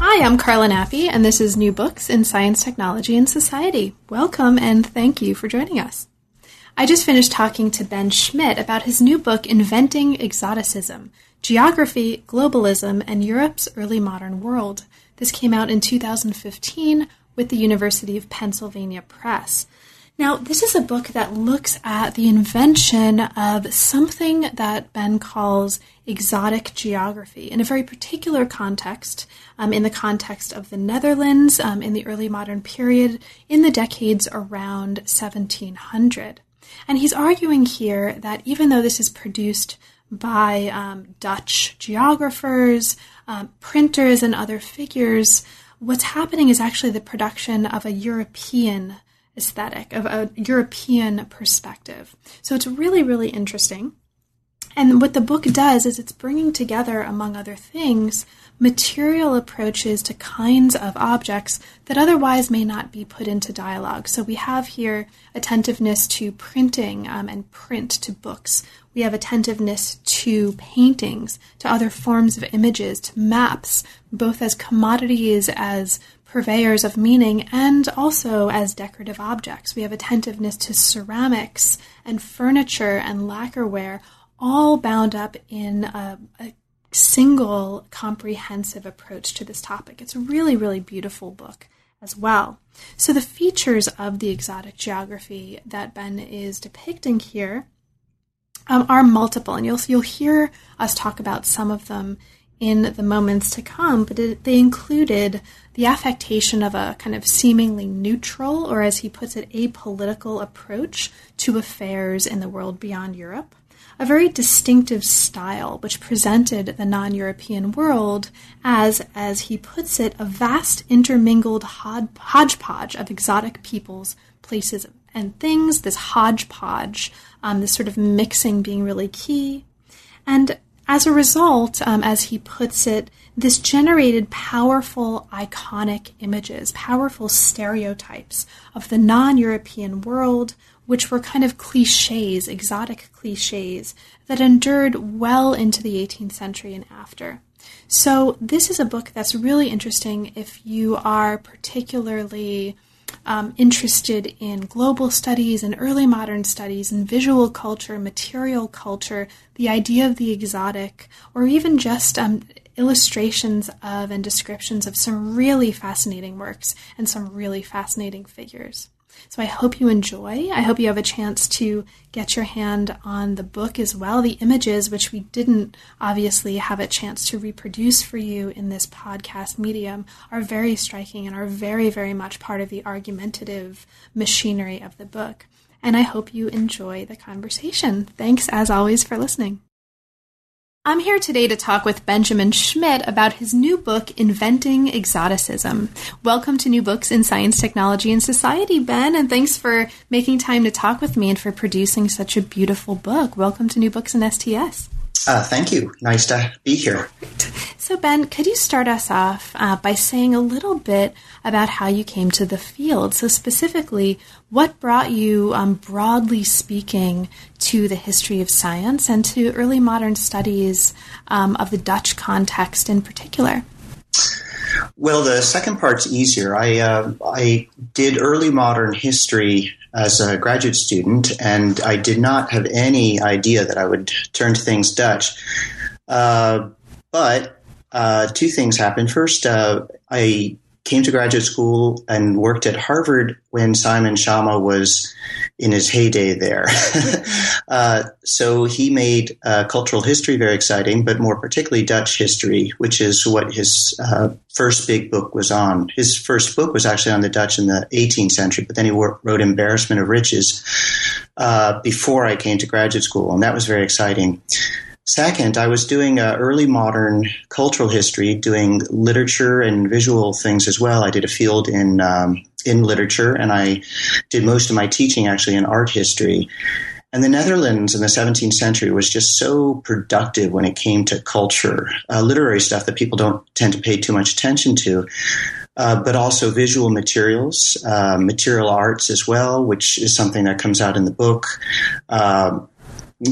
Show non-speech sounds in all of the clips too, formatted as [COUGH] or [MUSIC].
Hi, I'm Carla Nappi, and this is New Books in Science, Technology, and Society. Welcome and thank you for joining us. I just finished talking to Ben Schmidt about his new book, Inventing Exoticism Geography, Globalism, and Europe's Early Modern World. This came out in 2015 with the University of Pennsylvania Press. Now, this is a book that looks at the invention of something that Ben calls exotic geography in a very particular context, um, in the context of the Netherlands um, in the early modern period, in the decades around 1700. And he's arguing here that even though this is produced by um, Dutch geographers, um, printers, and other figures, what's happening is actually the production of a European aesthetic, of a European perspective. So it's really, really interesting. And what the book does is it's bringing together, among other things, material approaches to kinds of objects that otherwise may not be put into dialogue. So we have here attentiveness to printing um, and print to books. We have attentiveness to paintings, to other forms of images, to maps, both as commodities, as purveyors of meaning and also as decorative objects. We have attentiveness to ceramics and furniture and lacquerware, all bound up in a, a single comprehensive approach to this topic. It's a really, really beautiful book as well. So, the features of the exotic geography that Ben is depicting here um, are multiple, and you'll, you'll hear us talk about some of them in the moments to come, but it, they included the affectation of a kind of seemingly neutral, or as he puts it, apolitical approach to affairs in the world beyond Europe, a very distinctive style which presented the non European world as, as he puts it, a vast intermingled hodgepodge of exotic peoples, places, and things, this hodgepodge, um, this sort of mixing being really key. And as a result, um, as he puts it, this generated powerful iconic images, powerful stereotypes of the non European world, which were kind of cliches, exotic cliches, that endured well into the 18th century and after. So, this is a book that's really interesting if you are particularly um, interested in global studies and early modern studies and visual culture, material culture, the idea of the exotic, or even just um, illustrations of and descriptions of some really fascinating works and some really fascinating figures. So I hope you enjoy. I hope you have a chance to get your hand on the book as well. The images, which we didn't obviously have a chance to reproduce for you in this podcast medium, are very striking and are very, very much part of the argumentative machinery of the book. And I hope you enjoy the conversation. Thanks, as always, for listening. I'm here today to talk with Benjamin Schmidt about his new book, Inventing Exoticism. Welcome to New Books in Science, Technology, and Society, Ben, and thanks for making time to talk with me and for producing such a beautiful book. Welcome to New Books in STS. Uh, thank you. Nice to be here. So, Ben, could you start us off uh, by saying a little bit about how you came to the field? So, specifically, what brought you, um, broadly speaking, to the history of science and to early modern studies um, of the Dutch context in particular? Well, the second part's easier. I uh, I did early modern history as a graduate student, and I did not have any idea that I would turn to things Dutch. Uh, but uh, two things happened. First, uh, I came to graduate school and worked at Harvard when Simon Schama was in his heyday there. [LAUGHS] uh, so he made uh, cultural history very exciting, but more particularly Dutch history, which is what his uh, first big book was on. His first book was actually on the Dutch in the 18th century, but then he wrote Embarrassment of Riches uh, before I came to graduate school, and that was very exciting. Second, I was doing uh, early modern cultural history, doing literature and visual things as well. I did a field in um, in literature, and I did most of my teaching actually in art history. And the Netherlands in the 17th century was just so productive when it came to culture, uh, literary stuff that people don't tend to pay too much attention to. Uh, but also visual materials, uh, material arts as well, which is something that comes out in the book. Um,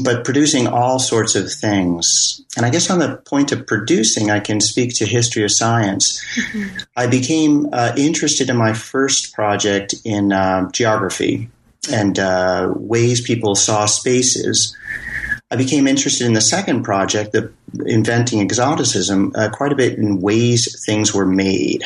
but producing all sorts of things. And I guess on the point of producing, I can speak to history of science. Mm-hmm. I became uh, interested in my first project in uh, geography and uh, ways people saw spaces. I became interested in the second project, the inventing exoticism, uh, quite a bit in ways things were made.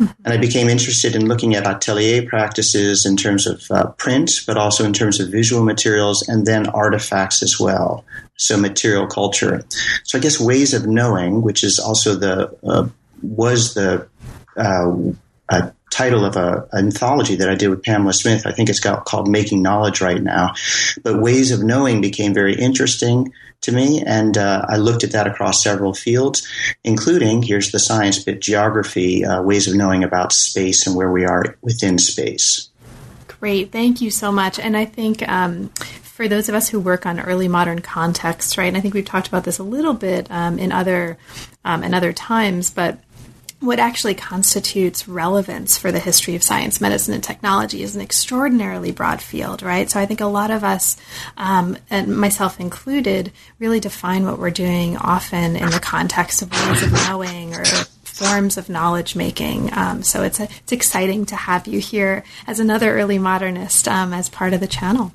And I became interested in looking at atelier practices in terms of uh, print, but also in terms of visual materials and then artifacts as well. So material culture. So I guess ways of knowing, which is also the uh, was the uh, title of a, an anthology that I did with Pamela Smith. I think it's got, called Making Knowledge right now. But ways of knowing became very interesting to me, and uh, I looked at that across several fields, including here's the science bit geography, uh, ways of knowing about space and where we are within space. Great, thank you so much. And I think um, for those of us who work on early modern contexts, right? And I think we've talked about this a little bit um, in other um, in other times, but what actually constitutes relevance for the history of science, medicine, and technology is an extraordinarily broad field, right? So I think a lot of us, um, and myself included, really define what we're doing often in the context of ways of knowing or forms of knowledge making. Um, so it's a, it's exciting to have you here as another early modernist um, as part of the channel.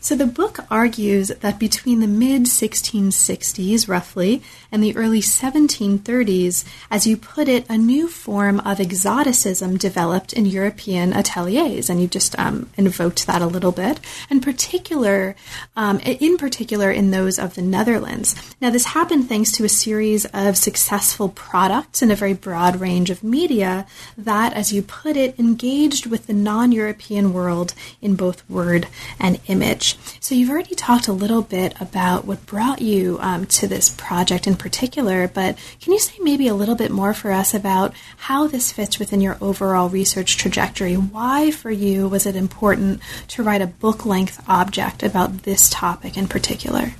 So the book argues that between the mid 1660s, roughly, and the early 1730s, as you put it, a new form of exoticism developed in European ateliers, and you just um, invoked that a little bit, and particular, um, in particular, in those of the Netherlands. Now, this happened thanks to a series of successful products in a very broad range of media that, as you put it, engaged with the non-European world in both word and image. So you've already talked a little bit about what brought you um, to this project in particular, but can you say maybe a little bit more for us about how this fits within your overall research trajectory? Why, for you, was it important to write a book length object about this topic in particular?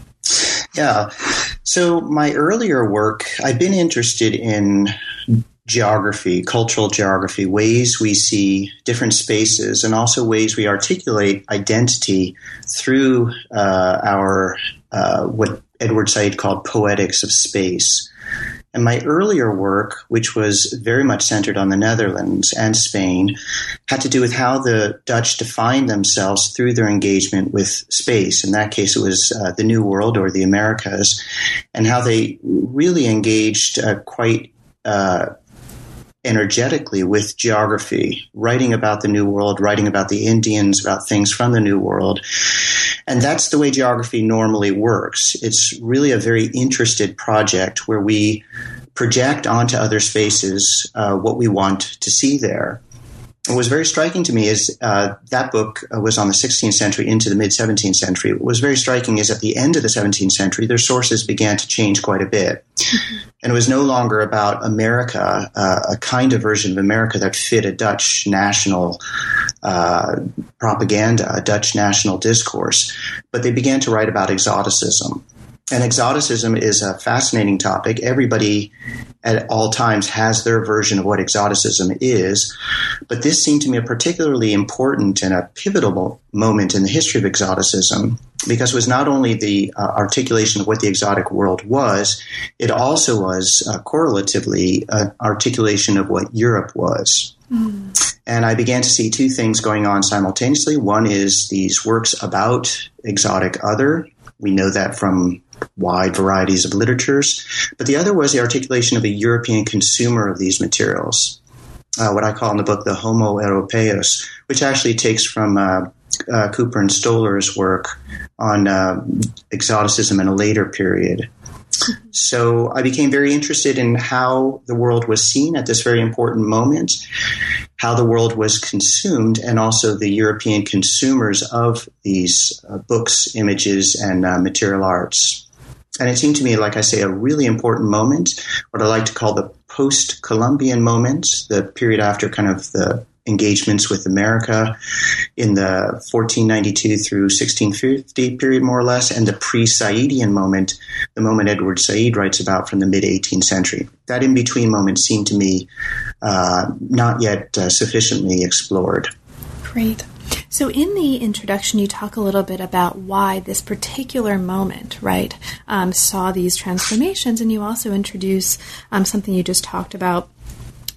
Yeah. So, my earlier work, I've been interested in geography, cultural geography, ways we see different spaces, and also ways we articulate identity through uh, our uh, what Edward Said called poetics of space. And my earlier work, which was very much centered on the Netherlands and Spain, had to do with how the Dutch defined themselves through their engagement with space. In that case, it was uh, the New World or the Americas, and how they really engaged uh, quite uh, energetically with geography, writing about the New World, writing about the Indians, about things from the New World. And that's the way geography normally works. It's really a very interested project where we project onto other spaces uh, what we want to see there was very striking to me is uh, that book uh, was on the 16th century into the mid 17th century. What was very striking is at the end of the 17th century, their sources began to change quite a bit. [LAUGHS] and it was no longer about America, uh, a kind of version of America that fit a Dutch national uh, propaganda, a Dutch national discourse, but they began to write about exoticism. And exoticism is a fascinating topic. Everybody at all times has their version of what exoticism is. But this seemed to me a particularly important and a pivotal moment in the history of exoticism because it was not only the uh, articulation of what the exotic world was, it also was uh, correlatively an articulation of what Europe was. Mm. And I began to see two things going on simultaneously. One is these works about exotic other. We know that from wide varieties of literatures. But the other was the articulation of a European consumer of these materials, uh, what I call in the book the Homo Europaeus, which actually takes from uh, uh, Cooper and Stoler's work on uh, exoticism in a later period. So I became very interested in how the world was seen at this very important moment, how the world was consumed, and also the European consumers of these uh, books, images, and uh, material arts. And it seemed to me, like I say, a really important moment, what I like to call the post Columbian moment, the period after kind of the engagements with America in the 1492 through 1650 period, more or less, and the pre Saidian moment, the moment Edward Said writes about from the mid 18th century. That in between moment seemed to me uh, not yet uh, sufficiently explored. Great. So, in the introduction, you talk a little bit about why this particular moment, right, um, saw these transformations, and you also introduce um, something you just talked about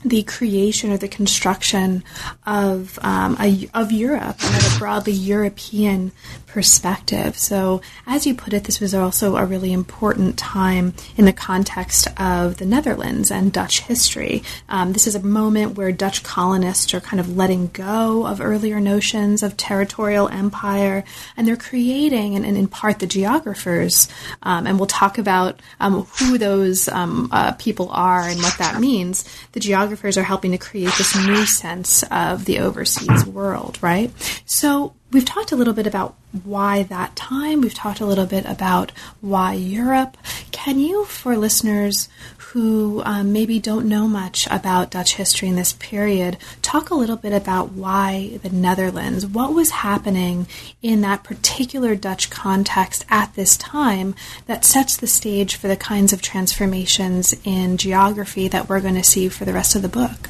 the creation or the construction of um, a, of Europe and of a broadly European perspective. So, as you put it, this was also a really important time in the context of the Netherlands and Dutch history. Um, this is a moment where Dutch colonists are kind of letting go of earlier notions of territorial empire, and they're creating, and, and in part the geographers, um, and we'll talk about um, who those um, uh, people are and what that means. The geographers are helping to create this new sense of the overseas world, right? So we've talked a little bit about why that time. We've talked a little bit about why Europe. Can you, for listeners who um, maybe don't know much about Dutch history in this period, talk a little bit about why the Netherlands? What was happening in that particular Dutch context at this time that sets the stage for the kinds of transformations in geography that we're going to see for the rest of the book?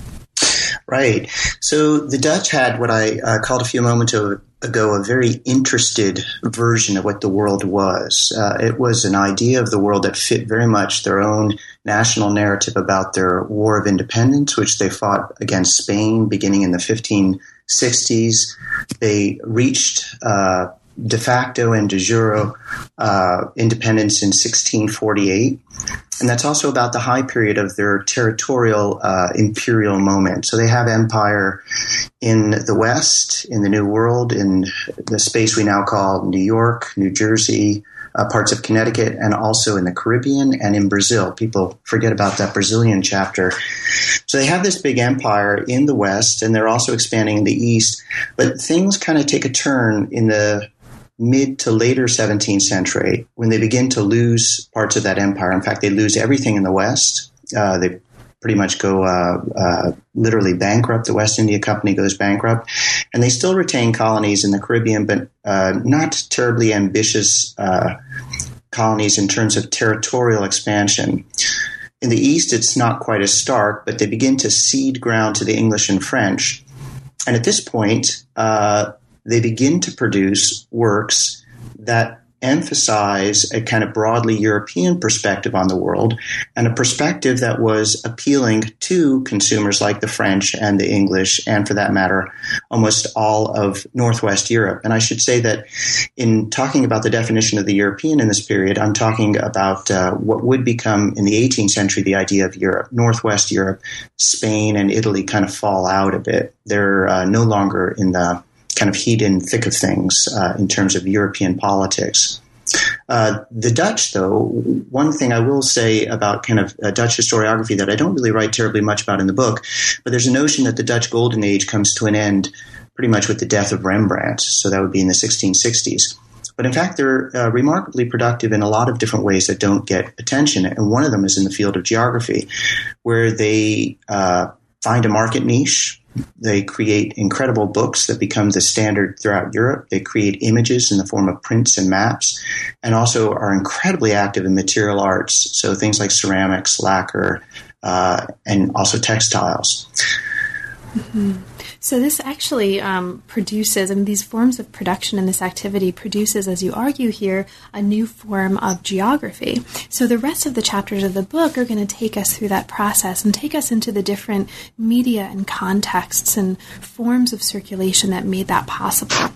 Right. So the Dutch had what I uh, called a few moments ago a very interested version of what the world was. Uh, it was an idea of the world that fit very much their own national narrative about their War of Independence, which they fought against Spain beginning in the 1560s. They reached uh, de facto and de jure uh, independence in 1648. And that's also about the high period of their territorial uh, imperial moment. So they have empire in the West, in the New World, in the space we now call New York, New Jersey, uh, parts of Connecticut, and also in the Caribbean and in Brazil. People forget about that Brazilian chapter. So they have this big empire in the West, and they're also expanding in the East. But things kind of take a turn in the mid to later 17th century when they begin to lose parts of that empire. In fact, they lose everything in the West. Uh, they pretty much go uh, uh, literally bankrupt. The West India Company goes bankrupt, and they still retain colonies in the Caribbean, but uh, not terribly ambitious uh, colonies in terms of territorial expansion. In the East, it's not quite as stark, but they begin to cede ground to the English and French. And at this point, uh, they begin to produce works that emphasize a kind of broadly European perspective on the world and a perspective that was appealing to consumers like the French and the English, and for that matter, almost all of Northwest Europe. And I should say that in talking about the definition of the European in this period, I'm talking about uh, what would become in the 18th century the idea of Europe. Northwest Europe, Spain and Italy kind of fall out a bit. They're uh, no longer in the kind of heat and thick of things uh, in terms of European politics. Uh, the Dutch, though, one thing I will say about kind of uh, Dutch historiography that I don't really write terribly much about in the book, but there's a notion that the Dutch Golden Age comes to an end pretty much with the death of Rembrandt. So that would be in the 1660s. But in fact, they're uh, remarkably productive in a lot of different ways that don't get attention. And one of them is in the field of geography, where they uh, find a market niche they create incredible books that become the standard throughout Europe. They create images in the form of prints and maps, and also are incredibly active in material arts. So things like ceramics, lacquer, uh, and also textiles. Mm-hmm. So this actually um, produces, I mean, these forms of production and this activity produces, as you argue here, a new form of geography. So the rest of the chapters of the book are going to take us through that process and take us into the different media and contexts and forms of circulation that made that possible.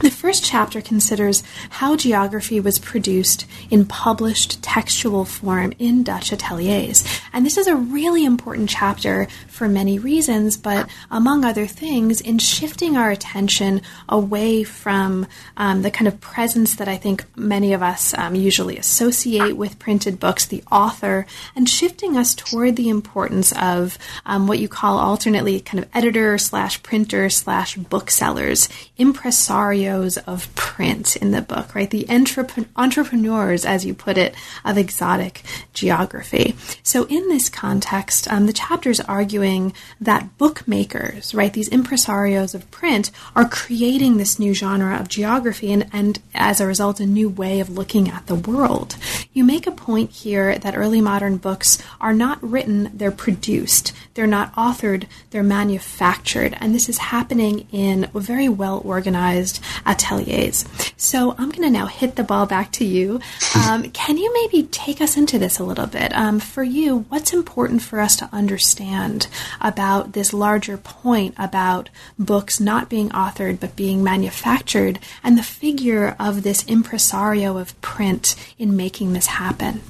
The first chapter considers how geography was produced in published textual form in Dutch ateliers. And this is a really important chapter for many reasons, but among other things, in shifting our attention away from um, the kind of presence that I think many of us um, usually associate with printed books, the author, and shifting us toward the importance of um, what you call alternately kind of editor slash printer slash booksellers, impresario of print in the book, right? The entrep- entrepreneurs, as you put it, of exotic geography. So, in this context, um, the chapter is arguing that bookmakers, right, these impresarios of print, are creating this new genre of geography and, and as a result, a new way of looking at the world. You make a point here that early modern books are not written, they're produced. They're not authored, they're manufactured. And this is happening in very well organized ateliers. So I'm going to now hit the ball back to you. Um, [LAUGHS] can you maybe take us into this a little bit? Um, for you, what's important for us to understand about this larger point about books not being authored but being manufactured and the figure of this impresario of print in making this happen?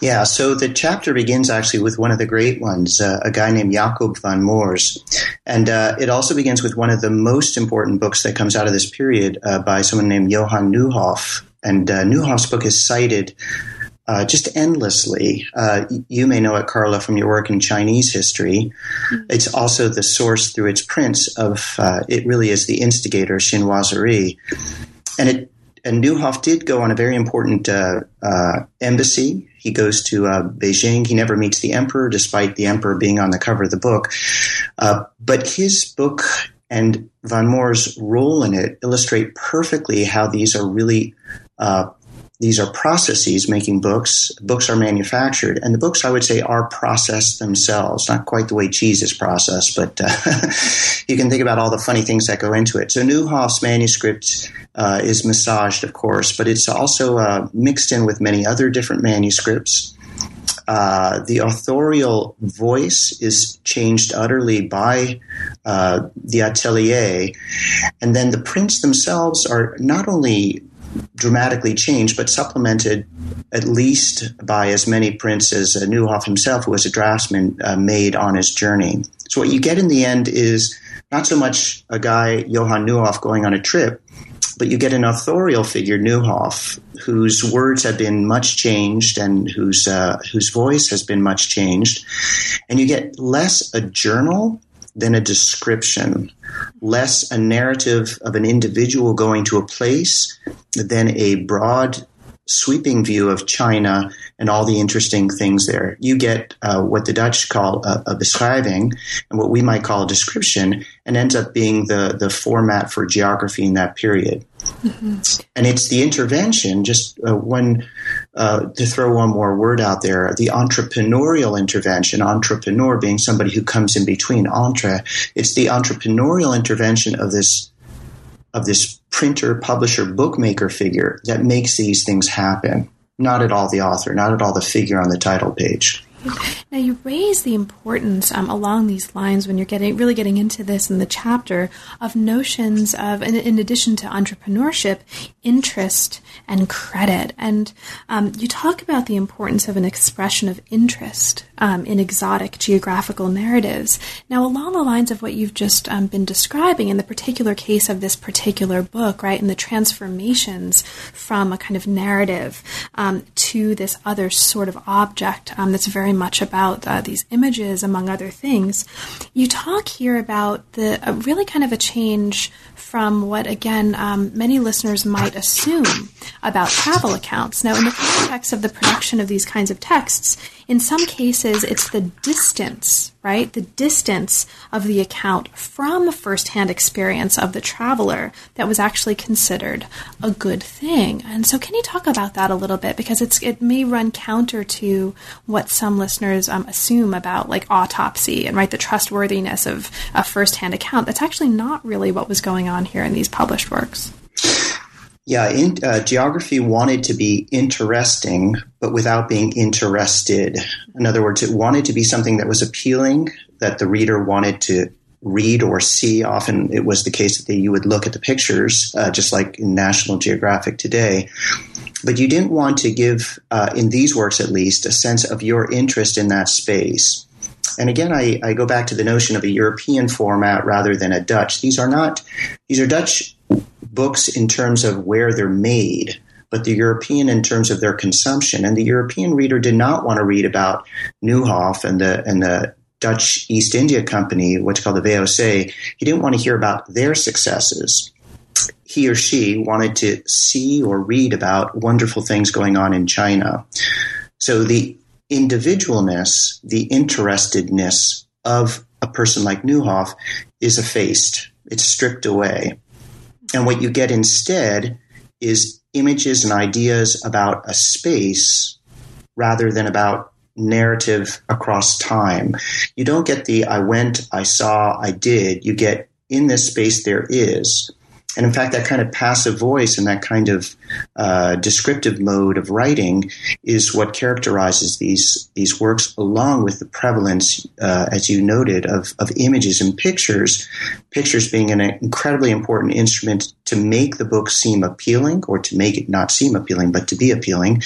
Yeah, so the chapter begins actually with one of the great ones, uh, a guy named Jacob van Meurs. And uh, it also begins with one of the most important books that comes out of this period uh, by someone named Johann Nieuhof. And uh, Nieuhof's book is cited uh, just endlessly. Uh, you may know it, Carla, from your work in Chinese history. Mm-hmm. It's also the source through its prints of, uh, it really is the instigator, chinoiserie. And it and Nieuhof did go on a very important uh, uh, embassy. He goes to uh, Beijing. He never meets the emperor, despite the emperor being on the cover of the book. Uh, but his book and Van Meurs' role in it illustrate perfectly how these are really uh, these are processes making books. Books are manufactured, and the books, I would say, are processed themselves. Not quite the way cheese is processed, but uh, [LAUGHS] you can think about all the funny things that go into it. So Nieuhof's manuscript uh, is massaged, of course, but it's also uh, mixed in with many other different manuscripts. Uh, the authorial voice is changed utterly by uh, the atelier, and then the prints themselves are not only dramatically changed, but supplemented at least by as many prints as uh, Nieuhof himself, who was a draftsman, uh, made on his journey. So what you get in the end is not so much a guy, Johann Nieuhof, going on a trip, but you get an authorial figure, Nieuhof, whose words have been much changed and whose uh, whose voice has been much changed, and you get less a journal than a description, less a narrative of an individual going to a place than a broad sweeping view of China and all the interesting things there. You get uh, what the Dutch call a, a beschrijving and what we might call a description, and ends up being the, the format for geography in that period. Mm-hmm. And it's the intervention, just uh, when, uh, to throw one more word out there, the entrepreneurial intervention, entrepreneur being somebody who comes in between, entre, it's the entrepreneurial intervention of this of this printer, publisher, bookmaker figure that makes these things happen. Not at all the author, not at all the figure on the title page. Now you raise the importance um, along these lines when you're getting really getting into this in the chapter of notions of, in, in addition to entrepreneurship, interest and credit. And um, you talk about the importance of an expression of interest um, in exotic geographical narratives. Now, along the lines of what you've just um, been describing in the particular case of this particular book, right, and the transformations from a kind of narrative um, to this other sort of object um, that's very much about uh, these images, among other things, you talk here about the really kind of a change from what, again, um, many listeners might assume about travel accounts. Now, in the context of the production of these kinds of texts, in some cases, it's the distance, right? The distance of the account from firsthand experience of the traveler that was actually considered a good thing. And so, can you talk about that a little bit? Because it's it may run counter to what some listeners um, assume about like autopsy and right the trustworthiness of a firsthand account. That's actually not really what was going on here in these published works. Yeah, in, uh, geography wanted to be interesting, but without being interested. In other words, it wanted to be something that was appealing, that the reader wanted to read or see. Often it was the case that you would look at the pictures, uh, just like in National Geographic today. But you didn't want to give, uh, in these works at least, a sense of your interest in that space. And again, I, I, go back to the notion of a European format rather than a Dutch. These are not, these are Dutch books in terms of where they're made, but the European in terms of their consumption. And the European reader did not want to read about Nieuhof and the and the Dutch East India Company, what's called the VOC. He didn't want to hear about their successes. he or she wanted to see or read about wonderful things going on in China. So the individualness, the interestedness of a person like Nieuhof is effaced. It's stripped away. And what you get instead is images and ideas about a space rather than about narrative across time. You don't get the I went, I saw, I did. You get in this space there is. And in fact, that kind of passive voice and that kind of uh, descriptive mode of writing is what characterizes these these works, along with the prevalence, uh, as you noted, of, of images and pictures. Pictures being an incredibly important instrument to make the book seem appealing, or to make it not seem appealing, but to be appealing,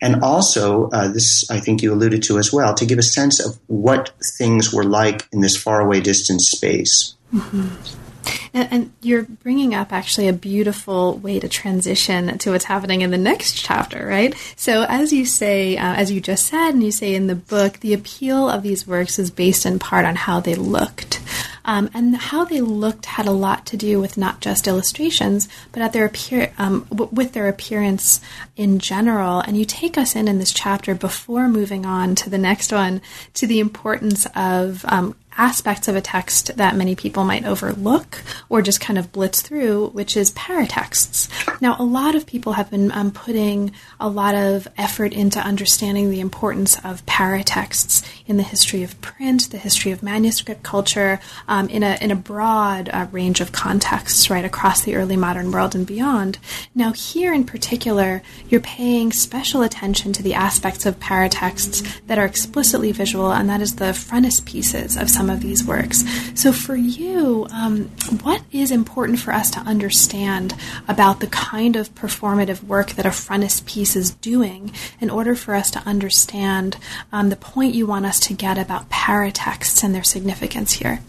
and also uh, this I think you alluded to as well, to give a sense of what things were like in this faraway distant space. Mm-hmm. And, and, you're bringing up actually a beautiful way to transition to what's happening in the next chapter, right? So, as you say, uh, as you just said, and you say in the book, the appeal of these works is based in part on how they looked. Um, and how they looked had a lot to do with not just illustrations, but at their appear um, w- with their appearance in general. And you take us in in this chapter before moving on to the next one to the importance of um, aspects of a text that many people might overlook or just kind of blitz through, which is paratexts. Now, a lot of people have been um, putting a lot of effort into understanding the importance of paratexts in the history of print, the history of manuscript culture, um, in a in a broad uh, range of contexts, right across the early modern world and beyond. Now, here in particular, you're paying special attention to the aspects of paratexts that are explicitly visual, and that is the frontispieces of some some of these works. So, for you, um, what is important for us to understand about the kind of performative work that a frontispiece is doing in order for us to understand um, the point you want us to get about paratexts and their significance here?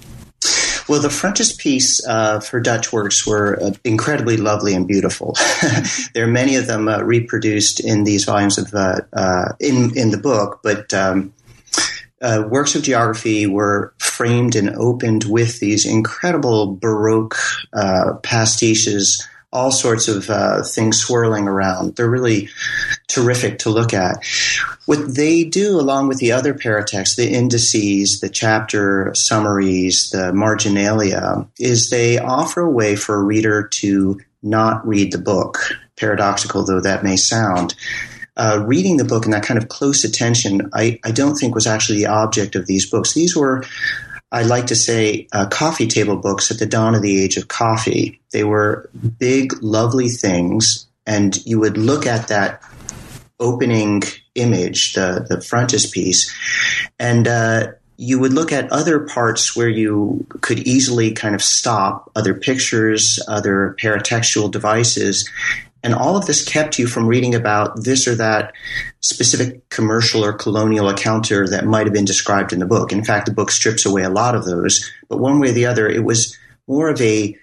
Well, the frontispiece uh, for Dutch works were uh, incredibly lovely and beautiful. [LAUGHS] there are many of them uh, reproduced in these volumes of uh, uh, in in the book, but um, uh, works of geography were framed and opened with these incredible Baroque uh, pastiches, all sorts of uh, things swirling around. They're really terrific to look at. What they do, along with the other paratexts, the indices, the chapter summaries, the marginalia, is they offer a way for a reader to not read the book, paradoxical though that may sound uh, reading the book and that kind of close attention, I, I don't think was actually the object of these books. These were, I like to say, uh, coffee table books at the dawn of the age of coffee. They were big, lovely things, and you would look at that opening image, the the frontispiece, and uh, you would look at other parts where you could easily kind of stop other pictures, other paratextual devices, and all of this kept you from reading about this or that specific commercial or colonial encounter that might have been described in the book. In fact, the book strips away a lot of those, but one way or the other, it was more of a,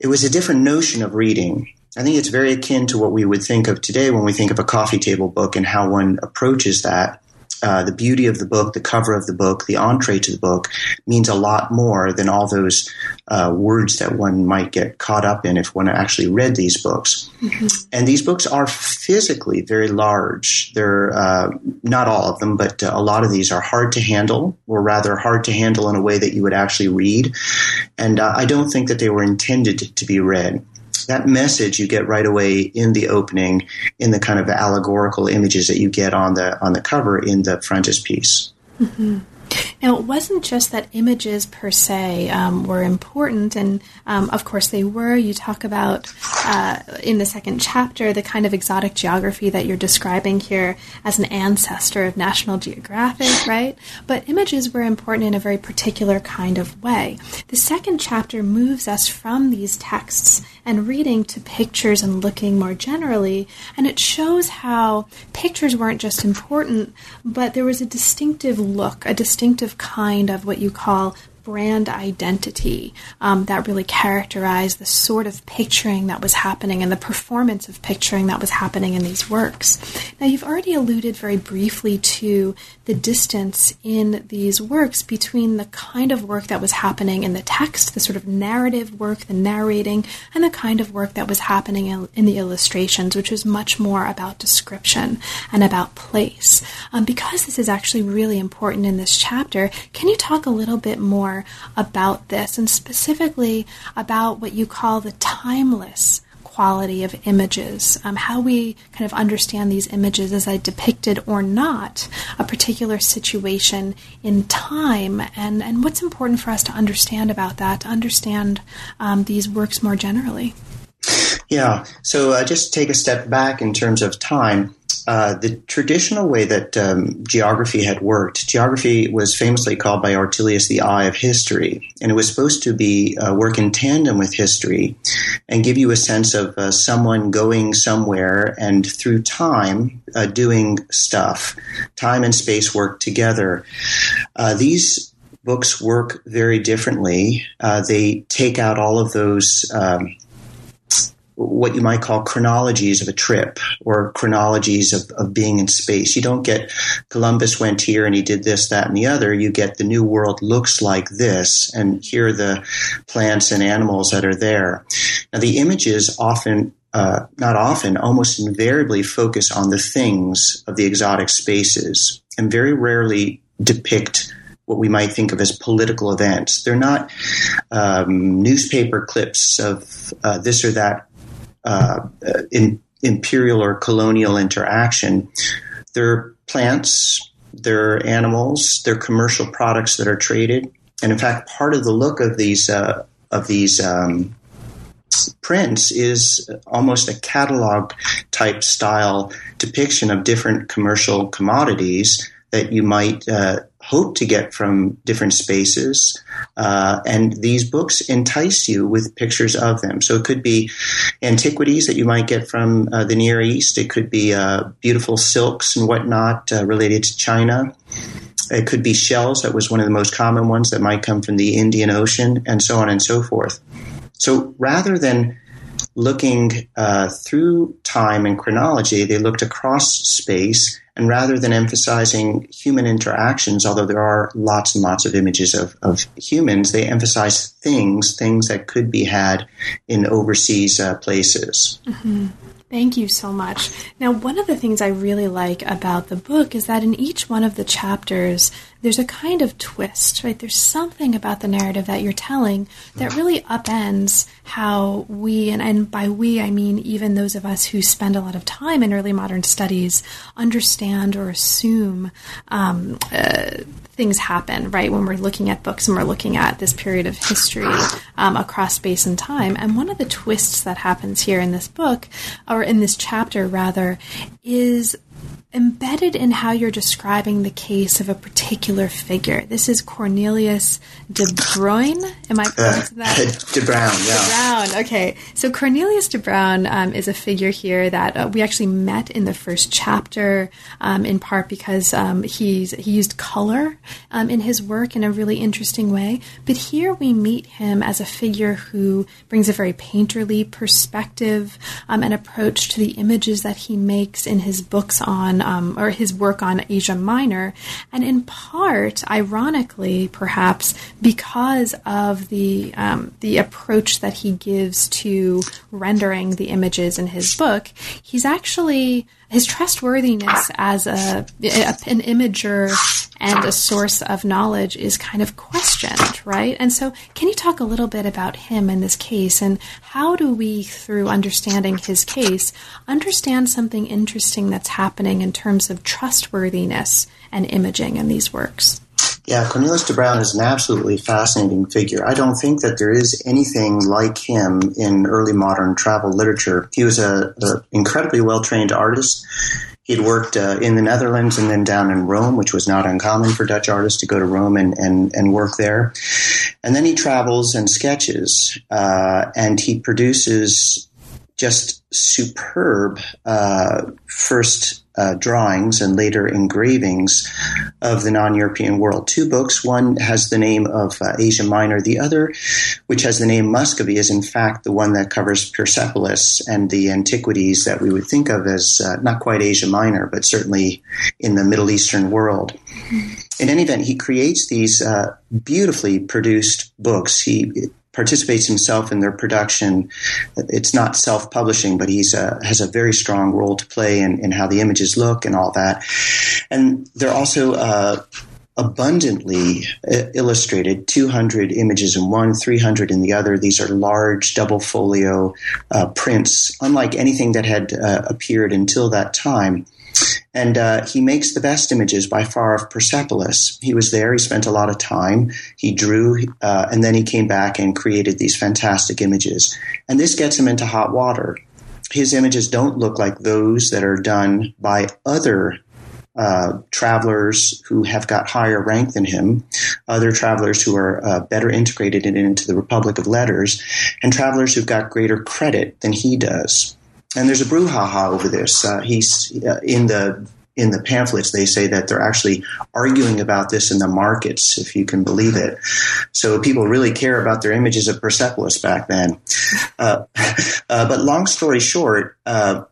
it was a different notion of reading. I think it's very akin to what we would think of today when we think of a coffee table book and how one approaches that. Uh, the beauty of the book, the cover of the book, the entree to the book means a lot more than all those uh, words that one might get caught up in if one actually read these books. Mm-hmm. And these books are physically very large. They're uh, not all of them, but uh, a lot of these are hard to handle, or rather hard to handle in a way that you would actually read. And uh, I don't think that they were intended to be read that message you get right away in the opening in the kind of allegorical images that you get on the on the cover in the frontispiece. Mm-hmm. Now, it wasn't just that images per se um, were important, and um, of course they were. You talk about uh, in the second chapter the kind of exotic geography that you're describing here as an ancestor of National Geographic, [LAUGHS] right? But images were important in a very particular kind of way. The second chapter moves us from these texts and reading to pictures and looking more generally, and it shows how pictures weren't just important, but there was a distinctive look, a distinctive kind of what you call brand identity um, that really characterized the sort of picturing that was happening and the performance of picturing that was happening in these works. Now, you've already alluded very briefly to the distance in these works between the kind of work that was happening in the text, the sort of narrative work, the narrating, and the kind of work that was happening in, in the illustrations, which was much more about description and about place. Um, because this is actually really important in this chapter, can you talk a little bit more about this and specifically about what you call the timeless? quality of images, um, how we kind of understand these images as I depicted or not a particular situation in time, and, and what's important for us to understand about that, to understand um, these works more generally. Yeah, so uh, just take a step back in terms of time. Uh, the traditional way that um, geography had worked, geography was famously called by Ortelius the eye of history, and it was supposed to be uh, work in tandem with history and give you a sense of uh, someone going somewhere and through time uh, doing stuff. Time and space work together. Uh, these books work very differently. they take out all of those. Um, what you might call chronologies of a trip or chronologies of, of being in space. You don't get Columbus went here and he did this, that, and the other. You get the new world looks like this, and here are the plants and animals that are there. Now, the images often uh, not often, almost invariably focus on the things of the exotic spaces and very rarely depict what we might think of as political events. They're not um, newspaper clips of uh, this or that uh, in, imperial or colonial interaction. They're plants, they're animals, they're commercial products that are traded, and in fact, part of the look of these uh, of these um, prints is almost a catalog type style depiction of different commercial commodities that you might uh, hope to get from different spaces. Uh, and these books entice you with pictures of them. So it could be antiquities that you might get from uh, the Near East. It could be uh, beautiful silks and whatnot uh, related to China. It could be shells. That was one of the most common ones that might come from the Indian Ocean, and so on and so forth. So rather than looking uh, through time and chronology, they looked across space and rather than emphasizing human interactions, although there are lots and lots of images of, of humans, they emphasize things, things that could be had in overseas uh, places. Mm-hmm. Thank you so much. Now, one of the things I really like about the book is that in each one of the chapters, there's a kind of twist, right? There's something about the narrative that you're telling that really upends how we, and, and by we, I mean even those of us who spend a lot of time in early modern studies, understand or assume um, uh, things happen, right? When we're looking at books and we're looking at this period of history um, across space and time. And one of the twists that happens here in this book, or in this chapter rather, is embedded in how you're describing the case of a particular figure. This is Cornelius de Bruyn. Am I pronouncing uh, that? [LAUGHS] de Bruyn, yeah. De Bruyn, okay. So Cornelius de Bruyn um, is a figure here that uh, we actually met in the first chapter, um, in part because um, he's he used color um, in his work in a really interesting way. But here we meet him as a figure who brings a very painterly perspective um, and approach to the images that he makes in his books on um, or his work on Asia Minor, and in part, ironically, perhaps because of the um, the approach that he gives to rendering the images in his book, he's actually his trustworthiness as a, an imager and a source of knowledge is kind of questioned, right? And so, can you talk a little bit about him in this case, and how do we, through understanding his case, understand something interesting that's happening in terms of trustworthiness and imaging in these works? Yeah, Cornelius de Bruyn is an absolutely fascinating figure. I don't think that there is anything like him in early modern travel literature. He was an incredibly well trained artist. He'd worked uh, in the Netherlands and then down in Rome, which was not uncommon for Dutch artists to go to Rome and, and, and work there. And then he travels and sketches, uh, and he produces just superb uh, first uh, drawings and later engravings of the non European world. Two books. One has the name of uh, Asia Minor. The other, which has the name Muscovy, is in fact the one that covers Persepolis and the antiquities that we would think of as uh, not quite Asia Minor, but certainly in the Middle Eastern world. In any event, he creates these uh, beautifully produced books. He participates himself in their production. It's not self publishing, but he's a, has a very strong role to play in, in, how the images look and all that. And they're also uh, abundantly uh, illustrated 200 images in one, 300 in the other. These are large double folio uh, prints, unlike anything that had uh, appeared until that time. And uh, he makes the best images by far of Persepolis. He was there, he spent a lot of time, he drew, uh, and then he came back and created these fantastic images. And this gets him into hot water. His images don't look like those that are done by other uh, travelers who have got higher rank than him, other travelers who are uh, better integrated into the Republic of Letters, and travelers who've got greater credit than he does and there's a brouhaha over this. Uh, he's uh, in the in the pamphlets. They say that they're actually arguing about this in the markets, if you can believe it. So people really care about their images of Persepolis back then. Uh, [LAUGHS] uh but long story short, uh,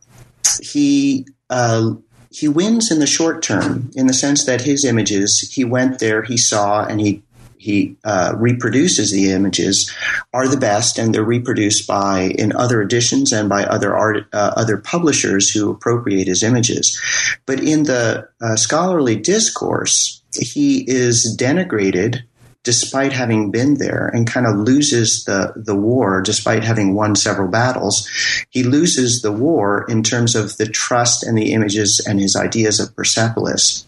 he uh, he wins in the short term in the sense that his images, he went there, he saw, and he he uh, reproduces the images are the best, and they're reproduced by in other editions and by other art uh, other publishers who appropriate his images. But in the uh, scholarly discourse, he is denigrated despite having been there and kind of loses the, the war despite having won several battles. He loses the war in terms of the trust and the images and his ideas of Persepolis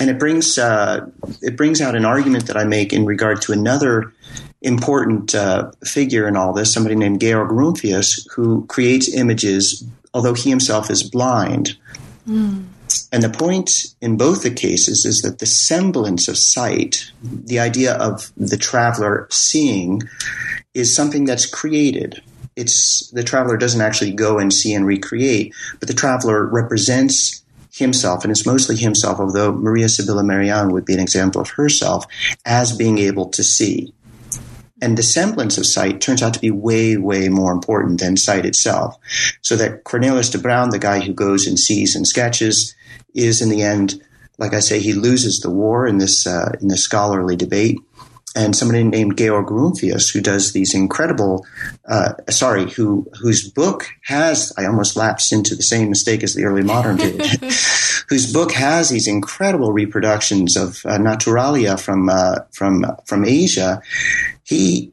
and it brings uh, it brings out an argument that I make in regard to another important uh, figure in all this, somebody named Georg Rumphius, who creates images, although he himself is blind. Mm. And the point in both the cases is that the semblance of sight, the idea of the traveler seeing, is something that's created. It's the traveler doesn't actually go and see and recreate, but the traveler represents himself, and it's mostly himself, although Maria Sibylla Merian would be an example of herself as being able to see. And the semblance of sight turns out to be way, way more important than sight itself. So that Cornelius de Bruyn, the guy who goes and sees and sketches, is in the end, like I say, he loses the war in this uh, in this scholarly debate and somebody named Georg Rumphius, who does these incredible, uh, sorry, who whose book has I almost lapsed into the same mistake as the early modern [LAUGHS] did, [LAUGHS] whose book has these incredible reproductions of uh, naturalia from uh, from from Asia. He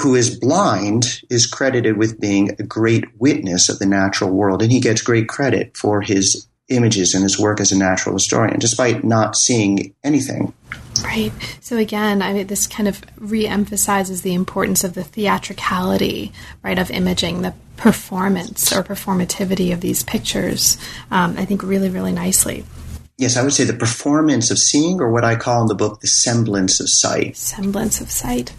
who is blind is credited with being a great witness of the natural world, and he gets great credit for his images and his work as a natural historian, despite not seeing anything. Right. So again, I mean, this kind of re-emphasizes the importance of the theatricality, right, of imaging, the performance or performativity of these pictures. Um, I think really, really nicely. Yes, I would say the performance of seeing, or what I call in the book, the semblance of sight. Semblance of sight.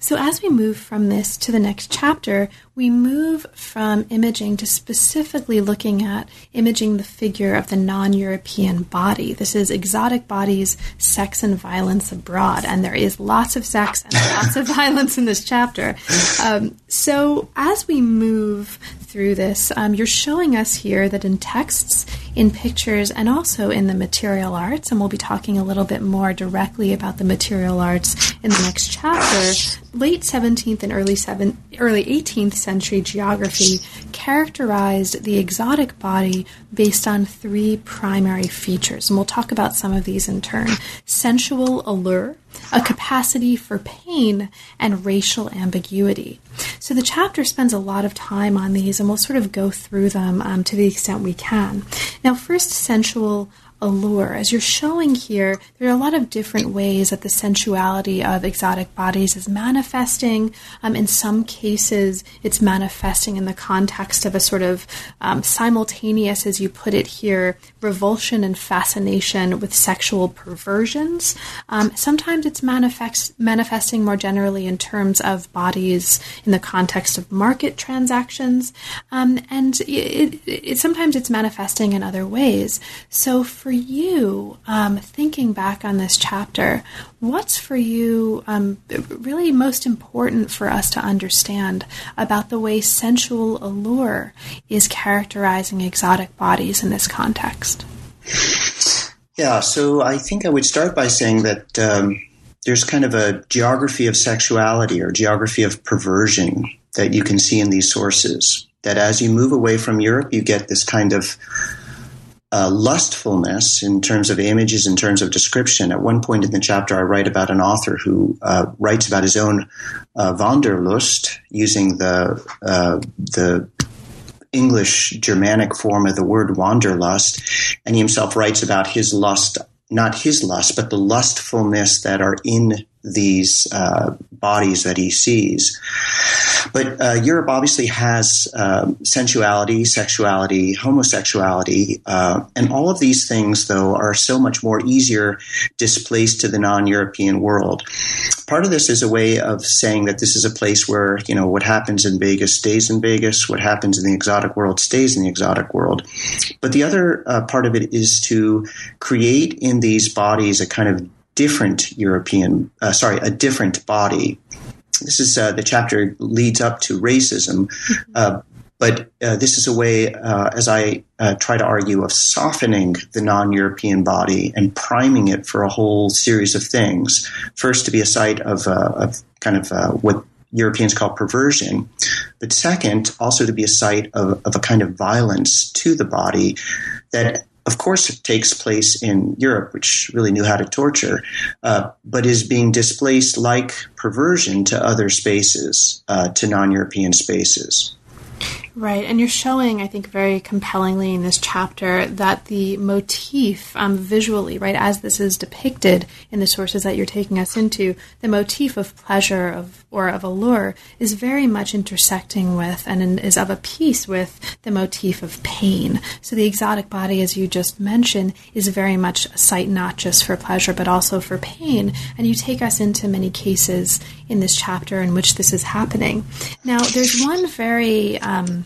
So, as we move from this to the next chapter, we move from imaging to specifically looking at imaging the figure of the non European body. This is exotic bodies, sex, and violence abroad. And there is lots of sex and lots of [LAUGHS] violence in this chapter. Um, so, as we move through this, um, you're showing us here that in texts, in pictures, and also in the material arts, and we'll be talking a little bit more directly about the material arts in the next chapter, late 17th and early, seven, early 18th century geography characterized the exotic body based on three primary features. And we'll talk about some of these in turn sensual allure, a capacity for pain, and racial ambiguity. So the chapter spends a lot of time on these, and we'll sort of go through them um, to the extent we can. Now, first, sensual allure. As you're showing here, there are a lot of different ways that the sensuality of exotic bodies is manifesting. Um, in some cases, it's manifesting in the context of a sort of um, simultaneous, as you put it here, revulsion and fascination with sexual perversions. Um, sometimes it's manifest, manifesting more generally in terms of bodies in the context of market transactions, um, and it, it, it, sometimes it's manifesting in other ways. So for you, um, thinking back on this chapter, what's for you um, really most important for us to understand about the way sensual allure is characterizing exotic bodies in this context? Yeah, so I think I would start by saying that um, there's kind of a geography of sexuality or geography of perversion that you can see in these sources. That as you move away from Europe, you get this kind of uh, lustfulness in terms of images, in terms of description. At one point in the chapter, I write about an author who uh, writes about his own uh, Wanderlust using the uh, the English Germanic form of the word wanderlust, and he himself writes about his lust, not his lust, but the lustfulness that are in these uh, bodies that he sees. But uh, Europe obviously has um, sensuality, sexuality, homosexuality, uh, and all of these things, though, are so much more easier displaced to the non-European world. Part of this is a way of saying that this is a place where you know what happens in Vegas stays in Vegas, what happens in the exotic world stays in the exotic world. But the other uh, part of it is to create in these bodies a kind of different European, uh, sorry, a different body this is uh, the chapter leads up to racism. Uh, but uh, this is a way, uh, as I uh, try to argue, of softening the non European body and priming it for a whole series of things. First, to be a site of, of kind of what Europeans call perversion, but second, also to be a site of, of a kind of violence to the body that of course, it takes place in Europe, which really knew how to torture, uh, but is being displaced like perversion to other spaces, uh, to non European spaces. Right, and you're showing, I think, very compellingly in this chapter that the motif um, visually, right, as this is depicted in the sources that you're taking us into, the motif of pleasure of or of allure is very much intersecting with and is of a piece with the motif of pain. So the exotic body, as you just mentioned, is very much a site not just for pleasure but also for pain. And you take us into many cases in this chapter in which this is happening. Now, there's one very um,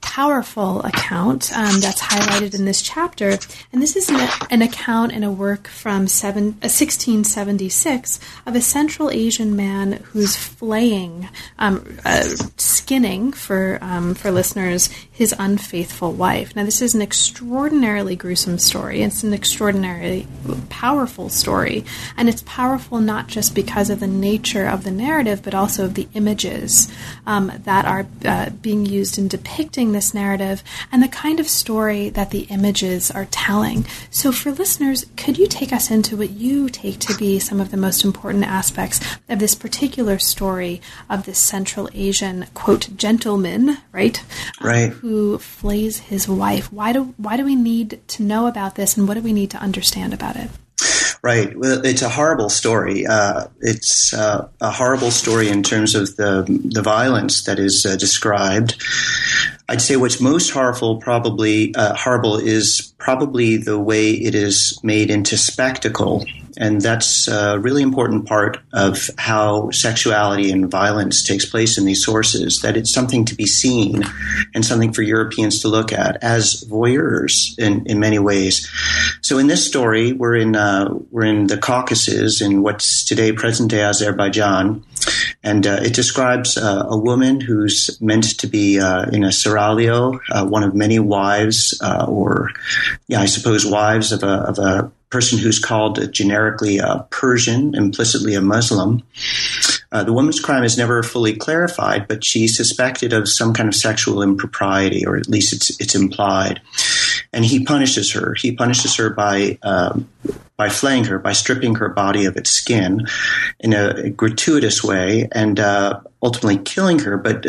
powerful account um, that's highlighted in this chapter. And this is an, an account in a work from seven, uh, 1676 of a Central Asian man who's flaying, um, uh, skinning for, um, for listeners, his unfaithful wife. Now, this is an extraordinarily gruesome story. It's an extraordinarily powerful story. And it's powerful not just because of the nature of the narrative, but also of the images um, that are uh, being used in depicting this narrative and the kind of story that the images are telling. So, for listeners, could you take us into what you take to be some of the most important aspects of this particular story of this Central Asian, quote, gentleman, right? Right. Um, who flays his wife. Why do, why do we need to know about this and what do we need to understand about it? Right. Well, it's a horrible story. Uh, it's uh, a horrible story in terms of the the violence that is uh, described. I'd say what's most horrible, probably uh, horrible, is probably the way it is made into spectacle and that's a really important part of how sexuality and violence takes place in these sources, that it's something to be seen and something for Europeans to look at as voyeurs in, in many ways. So in this story, we're in, uh, we're in the Caucasus in what's today present day Azerbaijan. And uh, it describes uh, a woman who's meant to be uh, in a seraglio, uh, one of many wives, uh, or yeah, I suppose wives of a, of a person who's called generically a Persian, implicitly a Muslim. Uh, the woman's crime is never fully clarified, but she's suspected of some kind of sexual impropriety, or at least it's it's implied. And he punishes her. He punishes her by um, by flaying her, by stripping her body of its skin in a, a gratuitous way, and uh, ultimately killing her. But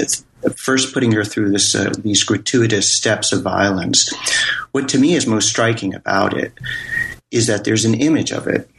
first putting her through this uh, these gratuitous steps of violence. What to me is most striking about it is that there's an image of it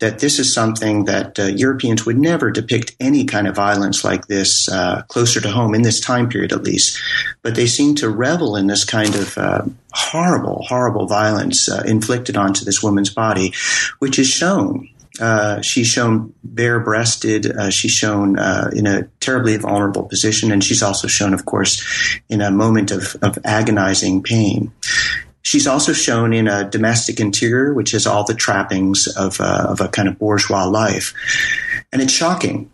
that this is something that uh, Europeans would never depict any kind of violence like this uh, closer to home in this time period, at least. But they seem to revel in this kind of uh, horrible, horrible violence uh, inflicted onto this woman's body, which is shown. Uh, she's shown bare-breasted. Uh, she's shown in a terribly vulnerable position, and she's also shown, of course, in a moment of, of agonizing pain. She's also shown in a domestic interior, which has all the trappings of, uh, of a kind of bourgeois life. And it's shocking.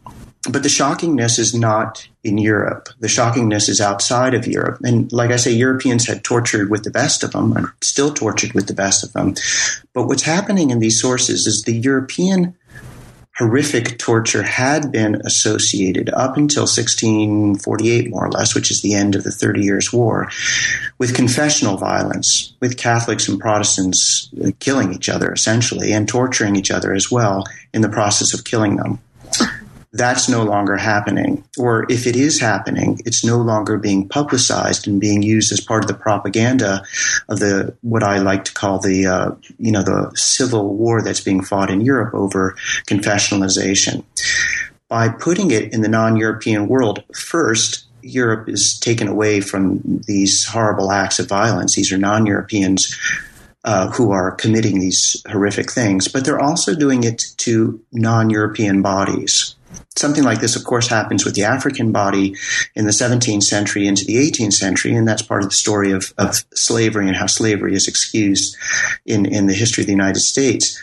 But the shockingness is not in Europe. The shockingness is outside of Europe. And like I say, Europeans had tortured with the best of them, and still tortured with the best of them. But what's happening in these sources is the European horrific torture had been associated up until 1648, more or less, which is the end of the Thirty Years' War, with confessional violence, with Catholics and Protestants uh, killing each other essentially and torturing each other as well in the process of killing them that's no longer happening. Or if it is happening, it's no longer being publicized and being used as part of the propaganda of the what I like to call the uh, you know the civil war that's being fought in Europe over confessionalization. By putting it in the non-European world first. Europe is taken away from these horrible acts of violence. These are non-Europeans uh, who are committing these horrific things, but they're also doing it to non European bodies. Something like this, of course, happens with the African body in the 17th century into the 18th century, and that's part of the story of, of slavery and how slavery is excused in, in the history of the United States.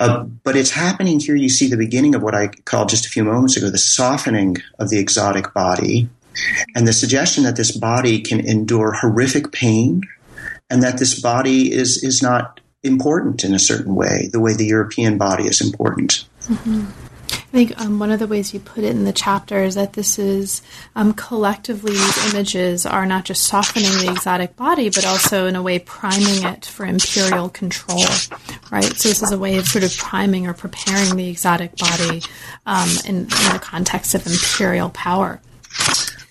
Uh, but it's happening here. You see the beginning of what I called just a few moments ago the softening of the exotic body, and the suggestion that this body can endure horrific pain, and that this body is, is not important in a certain way, the way the European body is important. Mm-hmm. I think um, one of the ways you put it in the chapter is that this is um, collectively these images are not just softening the exotic body, but also in a way priming it for imperial control, right? So this is a way of sort of priming or preparing the exotic body um, in, in the context of imperial power.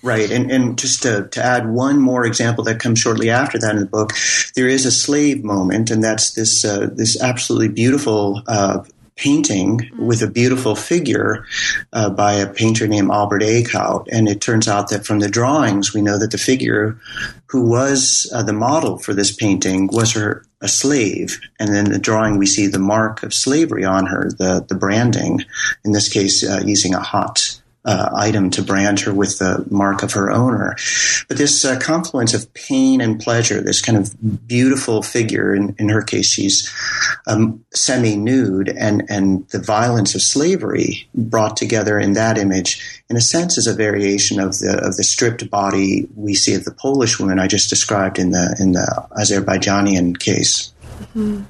Right, and and just to, to add one more example that comes shortly after that in the book, there is a slave moment, and that's this uh, this absolutely beautiful uh, painting with a beautiful figure uh, by a painter named Albert Eckhout. And it turns out that from the drawings, we know that the figure who was uh, the model for this painting was her a slave. And then the drawing, we see the mark of slavery on her, the, the branding, in this case, uh, using a hot uh, item to brand her with the mark of her owner. But this uh, confluence of pain and pleasure, this kind of beautiful figure, in, in her case, she's um, semi nude, and, and the violence of slavery brought together in that image, in a sense, is a variation of the, of the stripped body we see of the Polish woman I just described in the, in the Azerbaijanian case. Mm-hmm.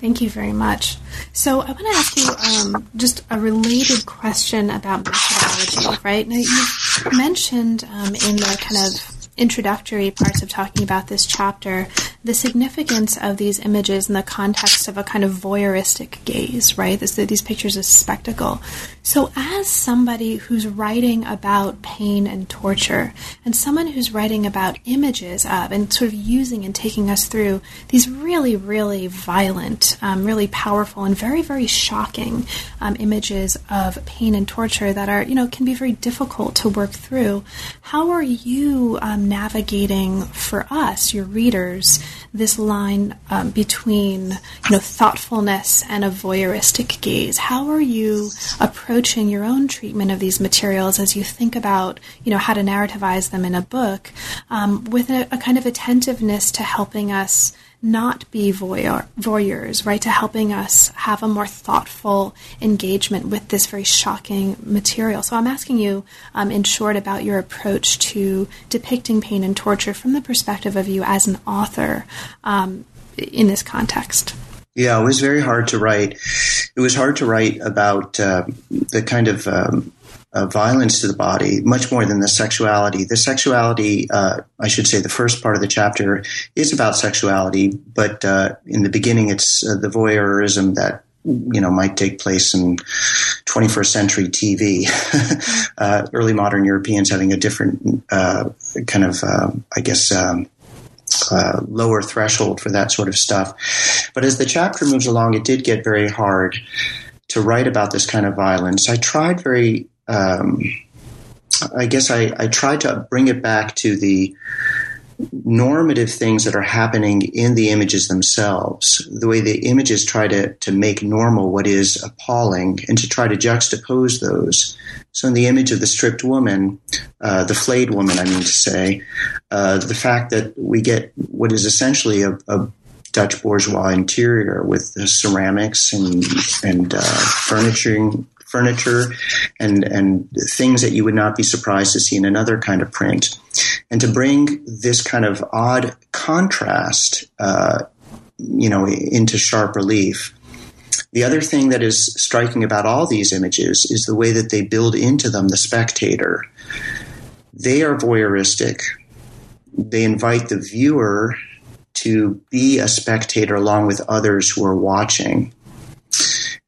Thank you very much. So I want to ask you um, just a related question about methodology, right? Now you mentioned um, in the kind of introductory parts of talking about this chapter the significance of these images in the context of a kind of voyeuristic gaze, right? This, these pictures as spectacle. So, as somebody who's writing about pain and torture, and someone who's writing about images of and sort of using and taking us through these really, really violent, um, really powerful, and very, very shocking um, images of pain and torture that are, you know, can be very difficult to work through, how are you um, navigating for us, your readers, this line um, between you know thoughtfulness and a voyeuristic gaze. How are you approaching your own treatment of these materials as you think about you know how to narrativize them in a book um, with a, a kind of attentiveness to helping us not be voyeur, voyeurs, right? To helping us have a more thoughtful engagement with this very shocking material. So I'm asking you, um, in short, about your approach to depicting pain and torture from the perspective of you as an author um, in this context. Yeah, it was very hard to write. It was hard to write about uh, the kind of um, uh, violence to the body, much more than the sexuality. The sexuality, uh, I should say, the first part of the chapter is about sexuality, but uh, in the beginning, it's uh, the voyeurism that you know might take place in 21st century TV. [LAUGHS] uh, early modern Europeans having a different uh, kind of, I guess. Um, uh, lower threshold for that sort of stuff. But as the chapter moves along, it did get very hard to write about this kind of violence. I tried very, um, I guess I, I tried to bring it back to the normative things that are happening in the images themselves, the way the images try to, to make normal what is appalling and to try to juxtapose those. So, in the image of the stripped woman, uh, the flayed woman, I mean to say, uh, the fact that we get what is essentially a, a Dutch bourgeois interior with ceramics and and uh, furniture furniture and and things that you would not be surprised to see in another kind of print, and to bring this kind of odd contrast, uh, you know, into sharp relief. The other thing that is striking about all these images is the way that they build into them the spectator. They are voyeuristic. They invite the viewer to be a spectator along with others who are watching.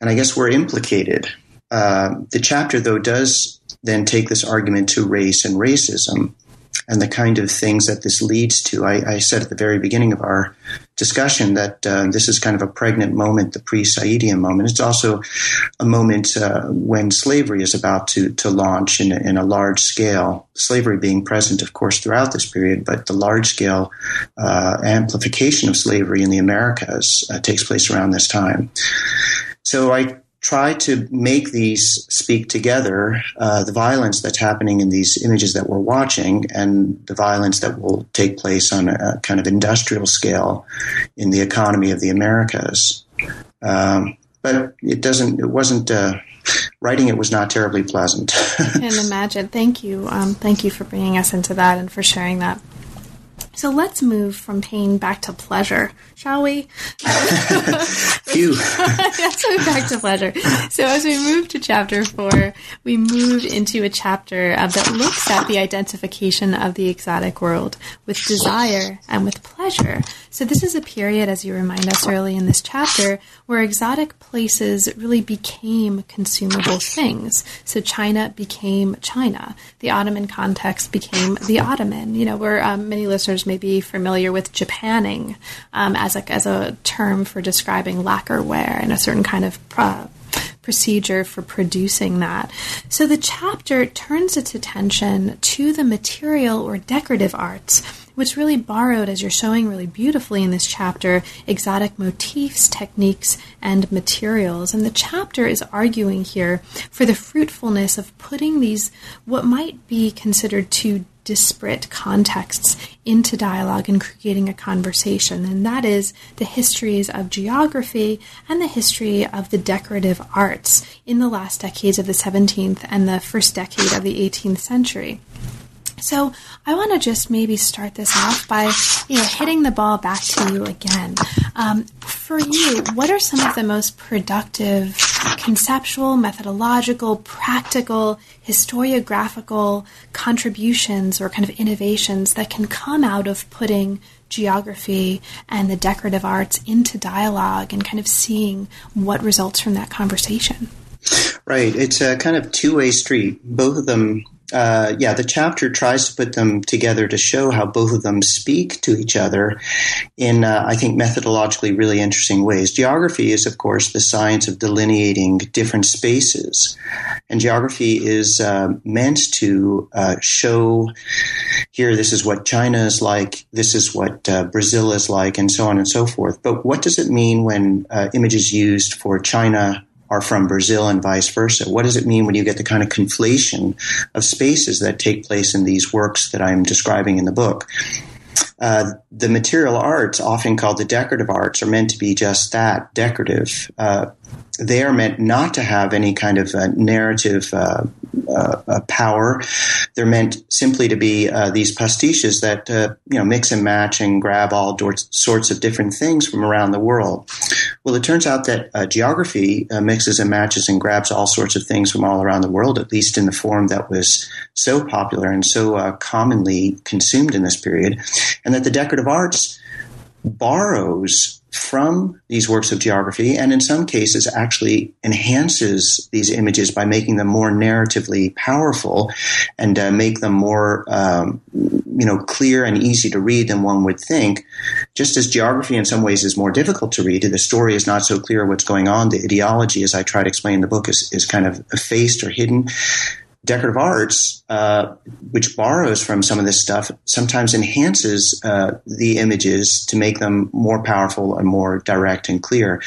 And I guess we're implicated uh, the chapter, though, does then take this argument to race and racism and the kind of things that this leads to. I, I said at the very beginning of our discussion that uh, this is kind of a pregnant moment, the pre-Saidian moment. It's also a moment uh, when slavery is about to, to launch in a, in a, large scale. Slavery being present, of course, throughout this period, but the large scale uh, amplification of slavery in the Americas uh, takes place around this time. So I try to make these speak together uh, the violence that's happening in these images that we're watching and the violence that will take place on a, kind of industrial scale in the economy of the Americas. Um, but it doesn't, it wasn't, uh, writing it was not terribly pleasant. [LAUGHS] I can imagine. Thank you. Um, thank you for bringing us into that and for sharing that. So let's move from pain back to pleasure, shall we? [LAUGHS] Phew. [LAUGHS] let's move back to pleasure. So as we move to chapter four, we move into a chapter uh, that looks at the identification of the exotic world with desire and with pleasure. So this is a period, as you remind us early in this chapter, where exotic places really became consumable things. So China became China. The Ottoman context became the Ottoman. You know, where um, many listeners may be familiar with Japanning um, as a as a term for describing lacquerware and a certain kind of. Uh, procedure for producing that. So the chapter turns its attention to the material or decorative arts which really borrowed, as you're showing really beautifully in this chapter, exotic motifs, techniques, and materials. And the chapter is arguing here for the fruitfulness of putting these, what might be considered two disparate contexts into dialogue and creating a conversation. And that is the histories of geography and the history of the decorative arts in the last decades of the 17th and the first decade of the 18th century. So I want to just maybe start this off by you know hitting the ball back to you again. Um, for you, what are some of the most productive conceptual, methodological, practical, historiographical contributions or kind of innovations that can come out of putting geography and the decorative arts into dialogue and kind of seeing what results from that conversation? Right. It's a kind of two way street. Both of them uh, yeah, the chapter tries to put them together to show how both of them speak to each other in, uh, I think, methodologically really interesting ways. Geography is, of course, the science of delineating different spaces. And geography is uh, meant to uh, show here, this is what China is like, this is what uh, Brazil is like, and so on and so forth. But what does it mean when uh, images used for China? Are from Brazil and vice versa. What does it mean when you get the kind of conflation of spaces that take place in these works that I'm describing in the book? Uh, the material arts, often called the decorative arts, are meant to be just that decorative. Uh, they are meant not to have any kind of uh, narrative uh, uh, power. They're meant simply to be uh, these pastiches that uh, you know mix and match and grab all sorts of different things from around the world. Well, it turns out that uh, geography mixes and matches and grabs all sorts of things from all around the world, at least in the form that was so popular and so commonly consumed in this period, and that the decorative arts borrows from these works of geography and in some cases actually enhances these images by making them more narratively powerful and uh, make them more um, you know clear and easy to read than one would think. Just as geography in some ways is more difficult to read the story is not so clear what's going on. The ideology as i try to explain in the book is, is kind of effaced or hidden decorative arts, uh, which borrows from some of this stuff, sometimes enhances uh, the images to make them more powerful and more direct and clear.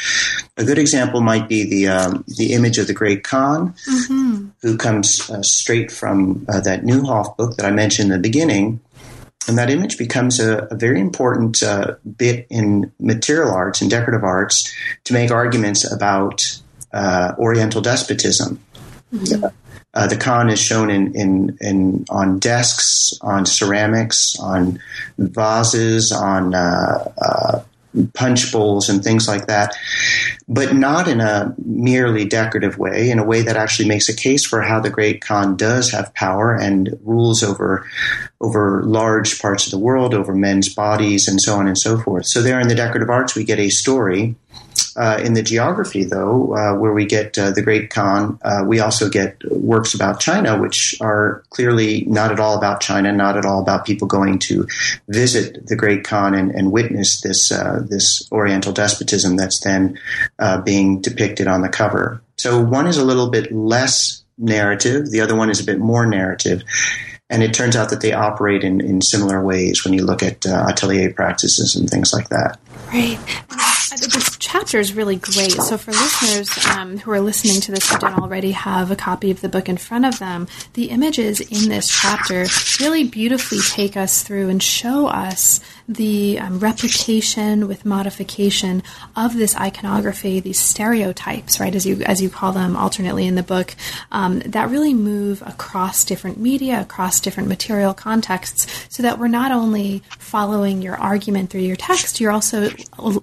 A good example might be the um, the image of the Great Khan, mm-hmm. who comes uh, straight from uh, that Nieuhof book that I mentioned in the beginning. And that image becomes a, a very important uh, bit in material arts and decorative arts to make arguments about uh, Oriental despotism. Mm-hmm. Uh, the Khan is shown in, in, in, on desks, on ceramics, on vases, on uh, uh, punch bowls, and things like that, but not in a merely decorative way. In a way that actually makes a case for how the Great Khan does have power and rules over over large parts of the world, over men's bodies, and so on and so forth. So there, in the decorative arts, we get a story uh, in the geography, though, uh, where we get uh, the Great Khan, uh, we also get works about China, which are clearly not at all about China, not at all about people going to visit the Great Khan and, and witness this uh, this Oriental despotism that's then uh, being depicted on the cover. So one is a little bit less narrative, the other one is a bit more narrative. And it turns out that they operate in, in similar ways when you look at uh, atelier practices and things like that. Right. This chapter is really great. So, for listeners um, who are listening to this who don't already have a copy of the book in front of them, the images in this chapter really beautifully take us through and show us the um, replication with modification of this iconography, these stereotypes, right, as you as you call them alternately in the book, um, that really move across different media, across different material contexts, so that we're not only following your argument through your text, you're also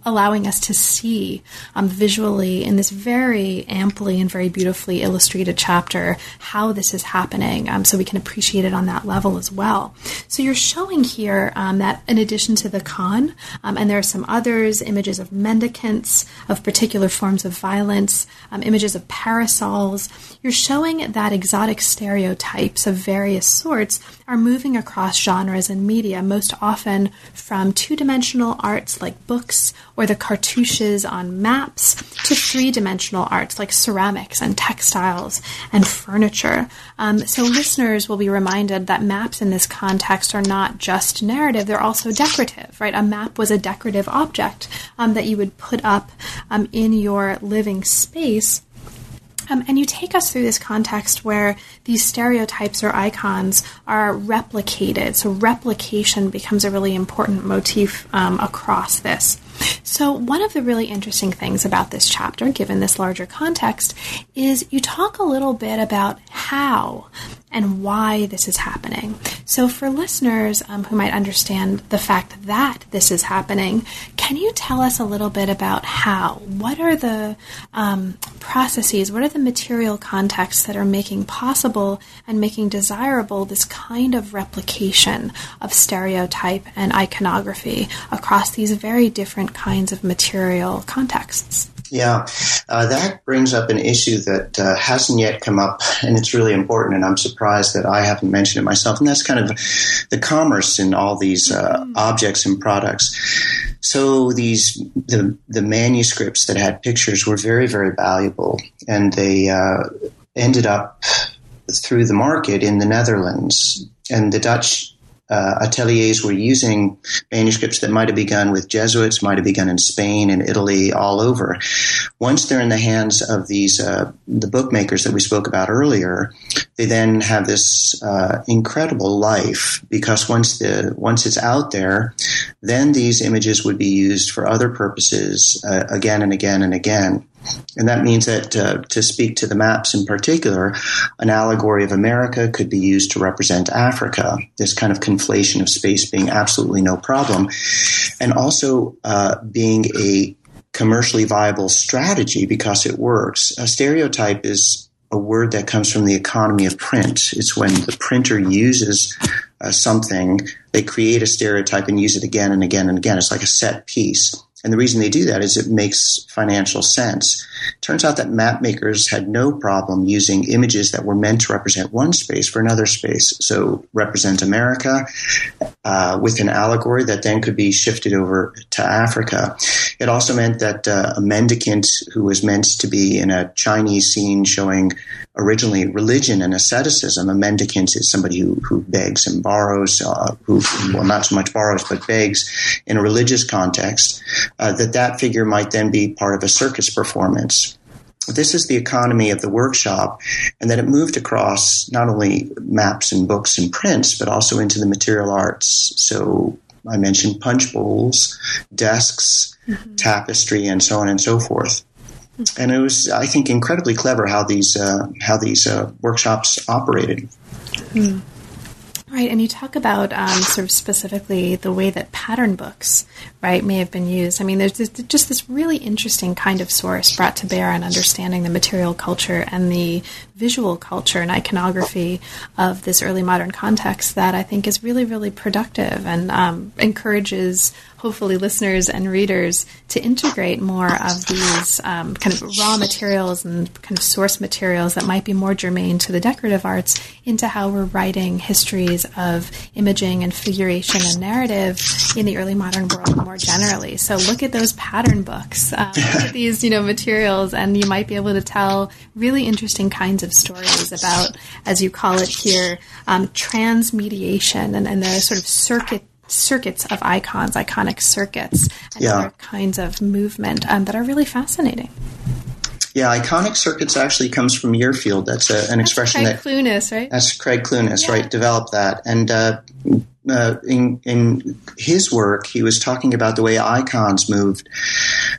allowing us to see um, visually in this very amply and very beautifully illustrated chapter how this is happening, um, so we can appreciate it on that level as well. So you're showing here um, that in addition to the Khan, um, and there are some others images of mendicants, of particular forms of violence, um, images of parasols. You're showing that exotic stereotypes of various sorts are moving across genres and media, most often from two dimensional arts like books or the cartouches on maps to three dimensional arts like ceramics and textiles and furniture. Um, so listeners will be reminded that maps in this context are not just narrative, they're also decorative decorative, right? A map was a decorative object um, that you would put up um, in your living space. Um, and you take us through this context where these stereotypes or icons are replicated. So, replication becomes a really important motif um, across this. So, one of the really interesting things about this chapter, given this larger context, is you talk a little bit about how and why this is happening. So, for listeners um, who might understand the fact that this is happening, can you tell us a little bit about how? What are the um, processes, what are the material contexts that are making possible and making desirable this kind of replication of stereotype and iconography across these very different kinds of material contexts? Yeah, uh, that brings up an issue that uh, hasn't yet come up, and it's really important. And I'm surprised that I haven't mentioned it myself. And that's kind of the commerce in all these uh, mm. objects and products. So these the the manuscripts that had pictures were very very valuable, and they uh, ended up through the market in the Netherlands. And the Dutch uh, ateliers were using manuscripts that might have begun with Jesuits, might have begun in Spain and Italy, all over. Once they're in the hands of these uh, the bookmakers that we spoke about earlier, they then have this uh, incredible life because once the once it's out there, then these images would be used for other purposes uh, again and again and again. And that means that uh, to speak to the maps in particular, an allegory of America could be used to represent Africa, this kind of conflation of space being absolutely no problem, and also uh, being a commercially viable strategy because it works. A stereotype is a word that comes from the economy of print. It's when the printer uses uh, something, they create a stereotype and use it again and again and again. It's like a set piece. And the reason they do that is it makes financial sense. Turns out that map makers had no problem using images that were meant to represent one space for another space. So represent America uh, with an allegory that then could be shifted over to Africa. It also meant that uh, a mendicant who was meant to be in a Chinese scene showing originally religion and asceticism. A mendicant is somebody who, who begs and borrows, uh, who, well, not so much borrows, but begs in a religious context, uh, that that figure might then be part of a circus performance. This is the economy of the workshop, and that it moved across not only maps and books and prints, but also into the material arts. So I mentioned punch bowls, desks, mm-hmm. tapestry, and so on and so forth and it was, I think, incredibly clever how these uh, how these uh, workshops operated. Mm. Right, and you talk about um, sort of specifically the way that pattern books, right, may have been used. I mean, there's this, just this really interesting kind of source brought to bear on understanding the material culture and the visual culture and iconography of this early modern context that I think is really, really productive and um, encourages hopefully listeners and readers to integrate more of these um, kind of raw materials and kind of source materials that might be more germane to the decorative arts into how we're writing histories of imaging and figuration and narrative in the early modern world more generally. So look at those pattern books, uh, look at [LAUGHS] these you know materials, and you might be able to tell really interesting kinds of stories about, as you call it here, um, transmediation and, and the sort of circuit circuits of icons, iconic circuits, and yeah. other kinds of movement um, that are really fascinating. Yeah, iconic circuits actually comes from Yearfield. That's a, an that's expression Craig that Clunas, right? That's Craig Clunas, yeah. right? Developed that, and uh, uh, in, in his work, he was talking about the way icons moved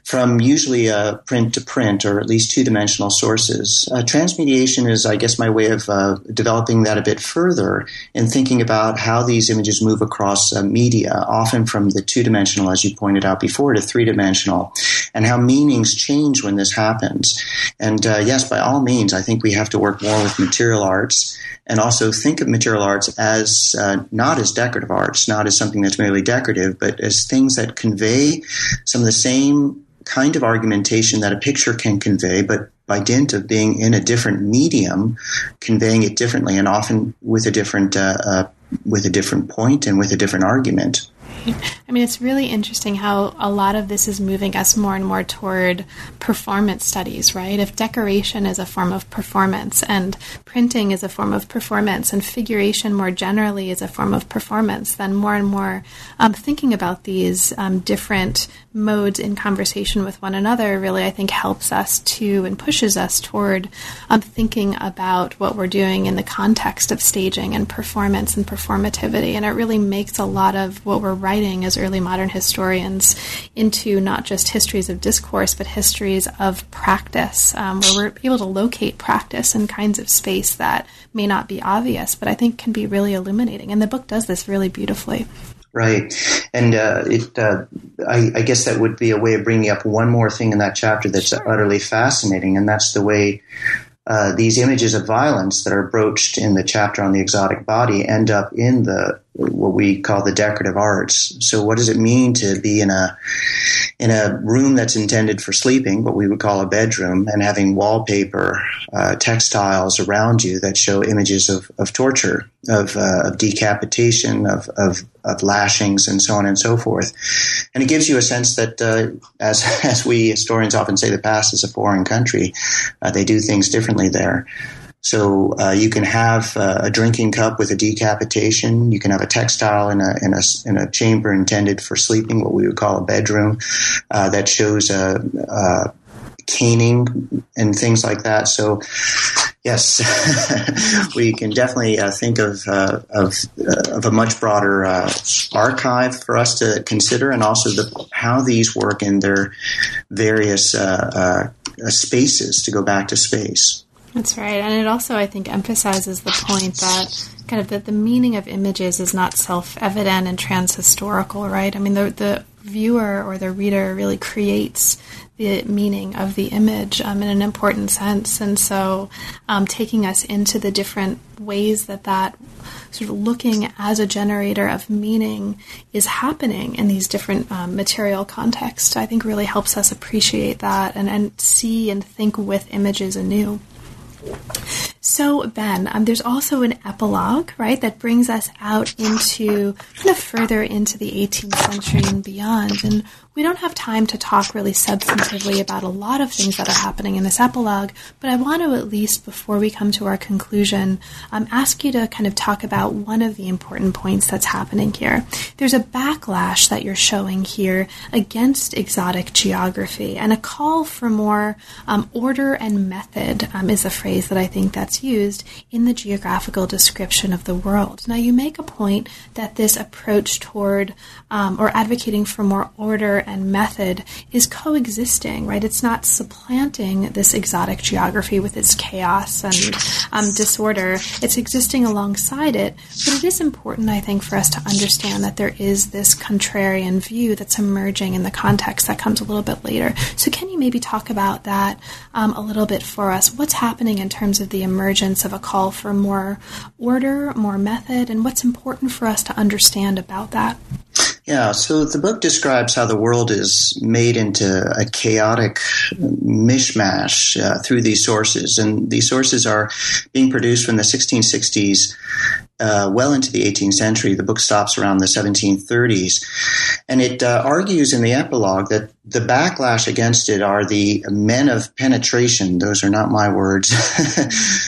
from usually uh, print to print, or at least two dimensional sources. Uh, transmediation is, I guess, my way of uh, developing that a bit further and thinking about how these images move across uh, media, often from the two dimensional, as you pointed out before, to three dimensional, and how meanings change when this happens. And yes, by all means, I think we have to work more with material arts and also think of material arts as not as decorative arts, not as something that's merely decorative, but as things that convey some of the same kind of argumentation that a picture can convey, but by dint of being in a different medium, conveying it differently and often with a different uh, uh, with a different point and with a different argument. [LAUGHS] I mean, it's really interesting how a lot of this is moving us more and more toward performance studies, right? If decoration is a form of performance and printing is a form of performance and figuration more generally is a form of performance, then more and more um, thinking about these um, different modes in conversation with one another really, I think, helps us to and pushes us toward um, thinking about what we're doing in the context of staging and performance and performativity. And it really makes a lot of what we're writing as early modern historians into not just histories of discourse, but histories of practice, um, where we're able to locate practice in kinds of space that may not be obvious, but I think can be really illuminating. And the book does this really beautifully. Right, and uh, it. Uh, I, I, guess that would be a way of bringing up one more thing in that chapter that's sure. utterly fascinating, and that's the way uh, these images of violence that are broached in the chapter on the exotic body end up in the what we call the decorative arts. So, what does it mean to be in a in a room that's intended for sleeping, what we would call a bedroom, and having wallpaper, uh, textiles around you that show images of, of torture, of, uh, of decapitation, of, of, of lashings, and so on and so forth. And it gives you a sense that, uh, as [LAUGHS] as we historians often say, the past is a foreign country. Uh, they do things differently there. So uh, you can have uh, a drinking cup with a decapitation. You can have a textile in a in a in a chamber intended for sleeping, what we would call a bedroom, uh, that shows a, a, caning and things like that. So. Yes, [LAUGHS] we can definitely uh, think of uh, of, uh, of a much broader archive for us to consider, and also the, how these work in their various spaces. To go back to space. That's right. And it also, I think, emphasizes the point that kind of that the meaning of images is not self evident and transhistorical, right? I mean, the, the viewer or the reader really creates the meaning of the image um, in an important sense. And so, um, taking us into the different ways that that sort of looking as a generator of meaning is happening in these different um, material contexts, I think really helps us appreciate that and, and see and think with images anew. Thank you. So, Ben, um, there's also an epilogue, right, that brings us out into kind of further into the 18th century and beyond. And we don't have time to talk really substantively about a lot of things that are happening in this epilogue, but I want to at least, before we come to our conclusion, um, ask you to kind of talk about one of the important points that's happening here. There's a backlash that you're showing here against exotic geography, and a call for more um, order and method um, is a phrase that I think that's used in the geographical description of the world. Now, you make a point that this approach toward um, or advocating for more order and method is coexisting, right? It's not supplanting this exotic geography with its chaos and um, disorder. It's existing alongside it, but it is important, I think, for us to understand that there is this contrarian view that's emerging in the context that comes a little bit later. So, can you maybe talk about that um, a little bit for us? What's happening in terms of the emergence of a call for more order, more method, and what's important for us to understand about that? Yeah, so the book describes how the world is made into a chaotic mishmash uh, through these sources. And these sources are being produced from the 1660s uh, well into the 18th century. The book stops around the 1730s. And it uh, argues in the epilogue that the backlash against it are the men of penetration. Those are not my words,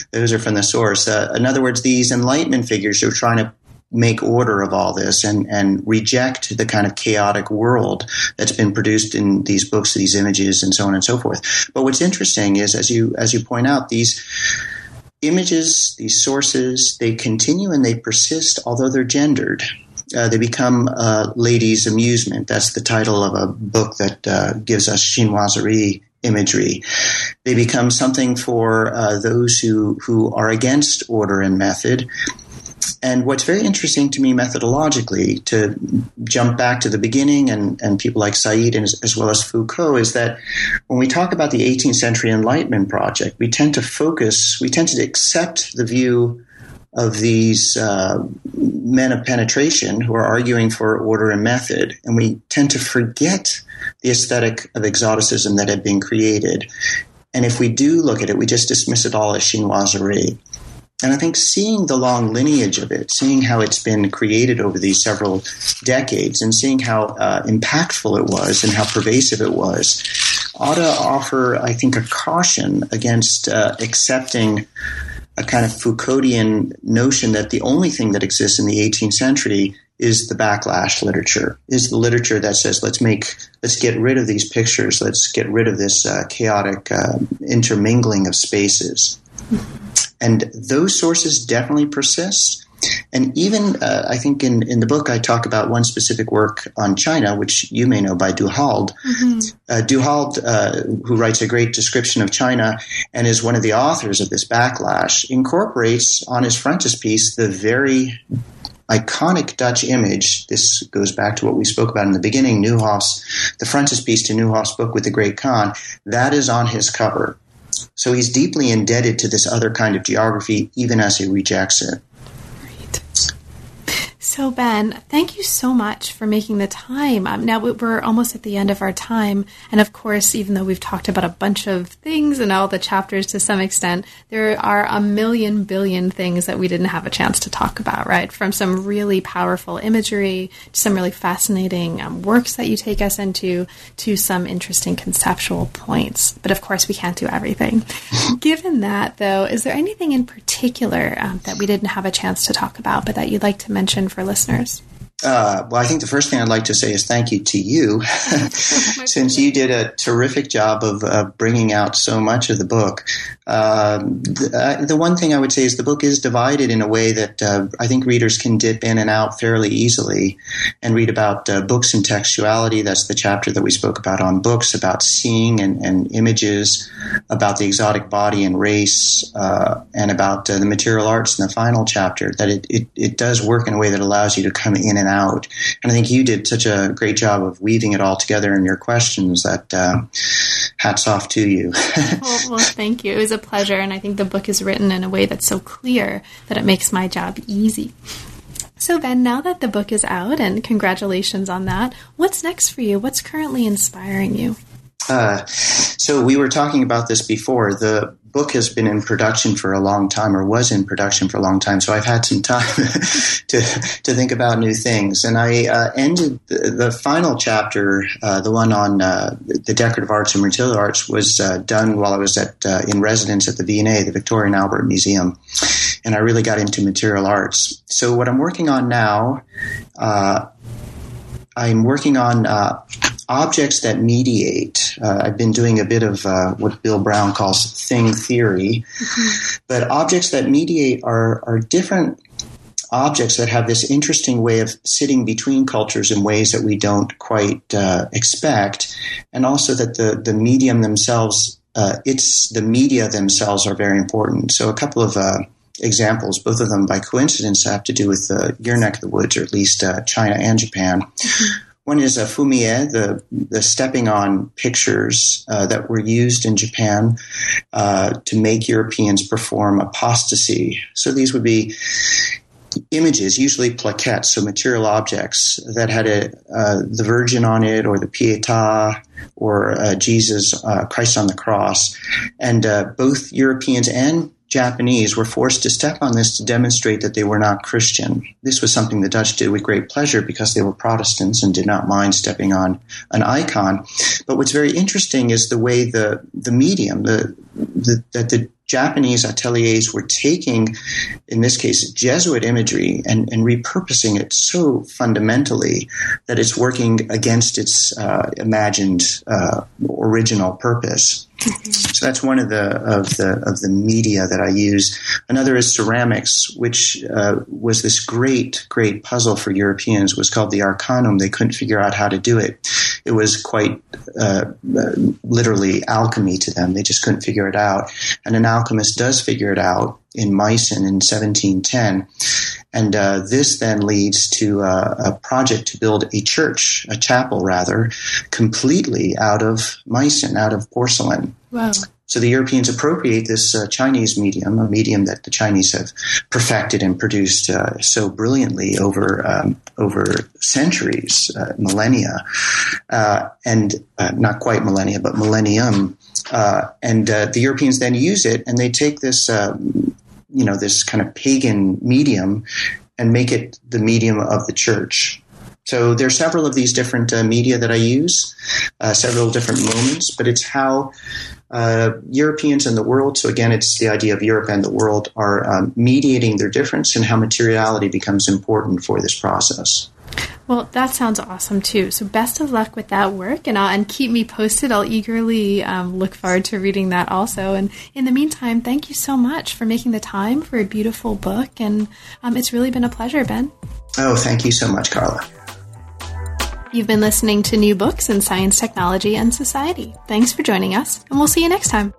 [LAUGHS] those are from the source. Uh, in other words, these Enlightenment figures who are trying to make order of all this and, and reject the kind of chaotic world that's been produced in these books, these images, and so on and so forth. But what's interesting is, as you as you point out, these images, these sources, they continue and they persist, although they're gendered. Uh, they become uh, ladies' amusement. That's the title of a book that uh, gives us chinoiserie imagery. They become something for uh, those who, who are against order and method. And what's very interesting to me methodologically, to jump back to the beginning and, and people like Said and as, as well as Foucault, is that when we talk about the 18th century Enlightenment project, we tend to focus, we tend to accept the view of these uh, men of penetration who are arguing for order and method, and we tend to forget the aesthetic of exoticism that had been created. And if we do look at it, we just dismiss it all as chinoiserie. And I think seeing the long lineage of it, seeing how it's been created over these several decades, and seeing how uh, impactful it was and how pervasive it was, ought to offer, I think, a caution against uh, accepting a kind of Foucauldian notion that the only thing that exists in the 18th century is the backlash literature, is the literature that says let's make, let's get rid of these pictures, let's get rid of this uh, chaotic uh, intermingling of spaces. And those sources definitely persist. And even, uh, I think in, in the book, I talk about one specific work on China, which you may know by Du Halde. Mm-hmm. Uh, Du Halde, uh, who writes a great description of China and is one of the authors of this backlash, incorporates on his frontispiece the very iconic Dutch image. This goes back to what we spoke about in the beginning, Nieuhof's, the frontispiece to Nieuhof's book with the Great Khan. That is on his cover. So he's deeply indebted to this other kind of geography, even as he rejects it. So, Ben, thank you so much for making the time. Um, now we're almost at the end of our time. And of course, even though we've talked about a bunch of things and all the chapters to some extent, there are a million billion things that we didn't have a chance to talk about, right? From some really powerful imagery to some really fascinating um, works that you take us into to some interesting conceptual points. But of course, we can't do everything. [LAUGHS] Given that, though, is there anything in particular um, that we didn't have a chance to talk about, but that you'd like to mention for listeners? Uh, well, I think the first thing I'd like to say is thank you to you, [LAUGHS] [LAUGHS] since you did a terrific job of uh, bringing out so much of the book. Uh, the, uh, the, one thing I would say is the book is divided in a way that uh, I think readers can dip in and out fairly easily and read about uh, books and textuality. That's the chapter that we spoke about on books, about seeing and, and images, about the exotic body and race, and about the material arts in the final chapter. That it, it, it does work in a way that allows you to come in and and out. And I think you did such a great job of weaving it all together in your questions that uh, hats off to you. well, [LAUGHS] well, thank you. It was a pleasure. And I think the book is written in a way that's so clear that it makes my job easy. So, Ben, now that the book is out, and congratulations on that, what's next for you? What's currently inspiring you? Uh, so we were talking about this before. The book has been in production for a long time, or was in production for a long time. So I've had some time [LAUGHS] to to think about new things. And I uh, ended the, the, final chapter, uh, the one on uh, the decorative arts and material arts, was uh, done while I was at uh, in residence at the V&A, the Victoria and Albert Museum, and I really got into material arts. So what I'm working on now. Uh, I'm working on objects that mediate. Uh, I've been doing a bit of uh, what Bill Brown calls thing theory, mm-hmm. [LAUGHS] but objects that mediate are are different objects that have this interesting way of sitting between cultures in ways that we don't quite uh, expect, and also that the the medium themselves, uh, it's the media themselves are very important. So a couple of uh, examples, both of them by coincidence have to do with uh, your neck of the woods, or at least uh, China and Japan. Mm-hmm. [LAUGHS] One is a fumie, the the stepping on pictures uh, that were used in Japan uh, to make Europeans perform apostasy. So these would be images, usually plaquettes, so material objects that had a, uh, the Virgin on it, or the Pietà, or uh, Jesus, uh, Christ on the cross, and uh, both Europeans and Japanese were forced to step on this to demonstrate that they were not Christian. This was something the Dutch did with great pleasure because they were Protestants and did not mind stepping on an icon. But what's very interesting is the way the, the medium, the, the, that the Japanese ateliers were taking, in this case, Jesuit imagery and, and repurposing it so fundamentally that it's working against its uh, imagined uh, original purpose. So that's one of the of the of the media that I use. Another is ceramics, which uh, was this great great puzzle for Europeans. was called the Arcanum. They couldn't figure out how to do it. It was quite uh, literally alchemy to them. They just couldn't figure it out. And an alchemist does figure it out in Meissen in 1710. And uh, this then leads to uh, a project to build a church, a chapel rather, completely out of Meissen, out of porcelain. Wow. So the Europeans appropriate this uh, Chinese medium, a medium that the Chinese have perfected and produced uh, so brilliantly over um, over centuries, uh, millennia, uh, and uh, not quite millennia, but millennium. Uh, and the Europeans then use it, and they take this, you know, this kind of pagan medium, and make it the medium of the church. So there are several of these different media that I use, several different moments, but it's how uh, Europeans and the world, so again, it's the idea of Europe and the world, are um, mediating their difference and how materiality becomes important for this process. Well, that sounds awesome too. So, best of luck with that work, and uh, and keep me posted. I'll eagerly um, look forward to reading that also. And in the meantime, thank you so much for making the time for a beautiful book, and um, it's really been a pleasure, Ben. Oh, thank you so much, Carla. You've been listening to New Books in Science, Technology, and Society. Thanks for joining us, and we'll see you next time.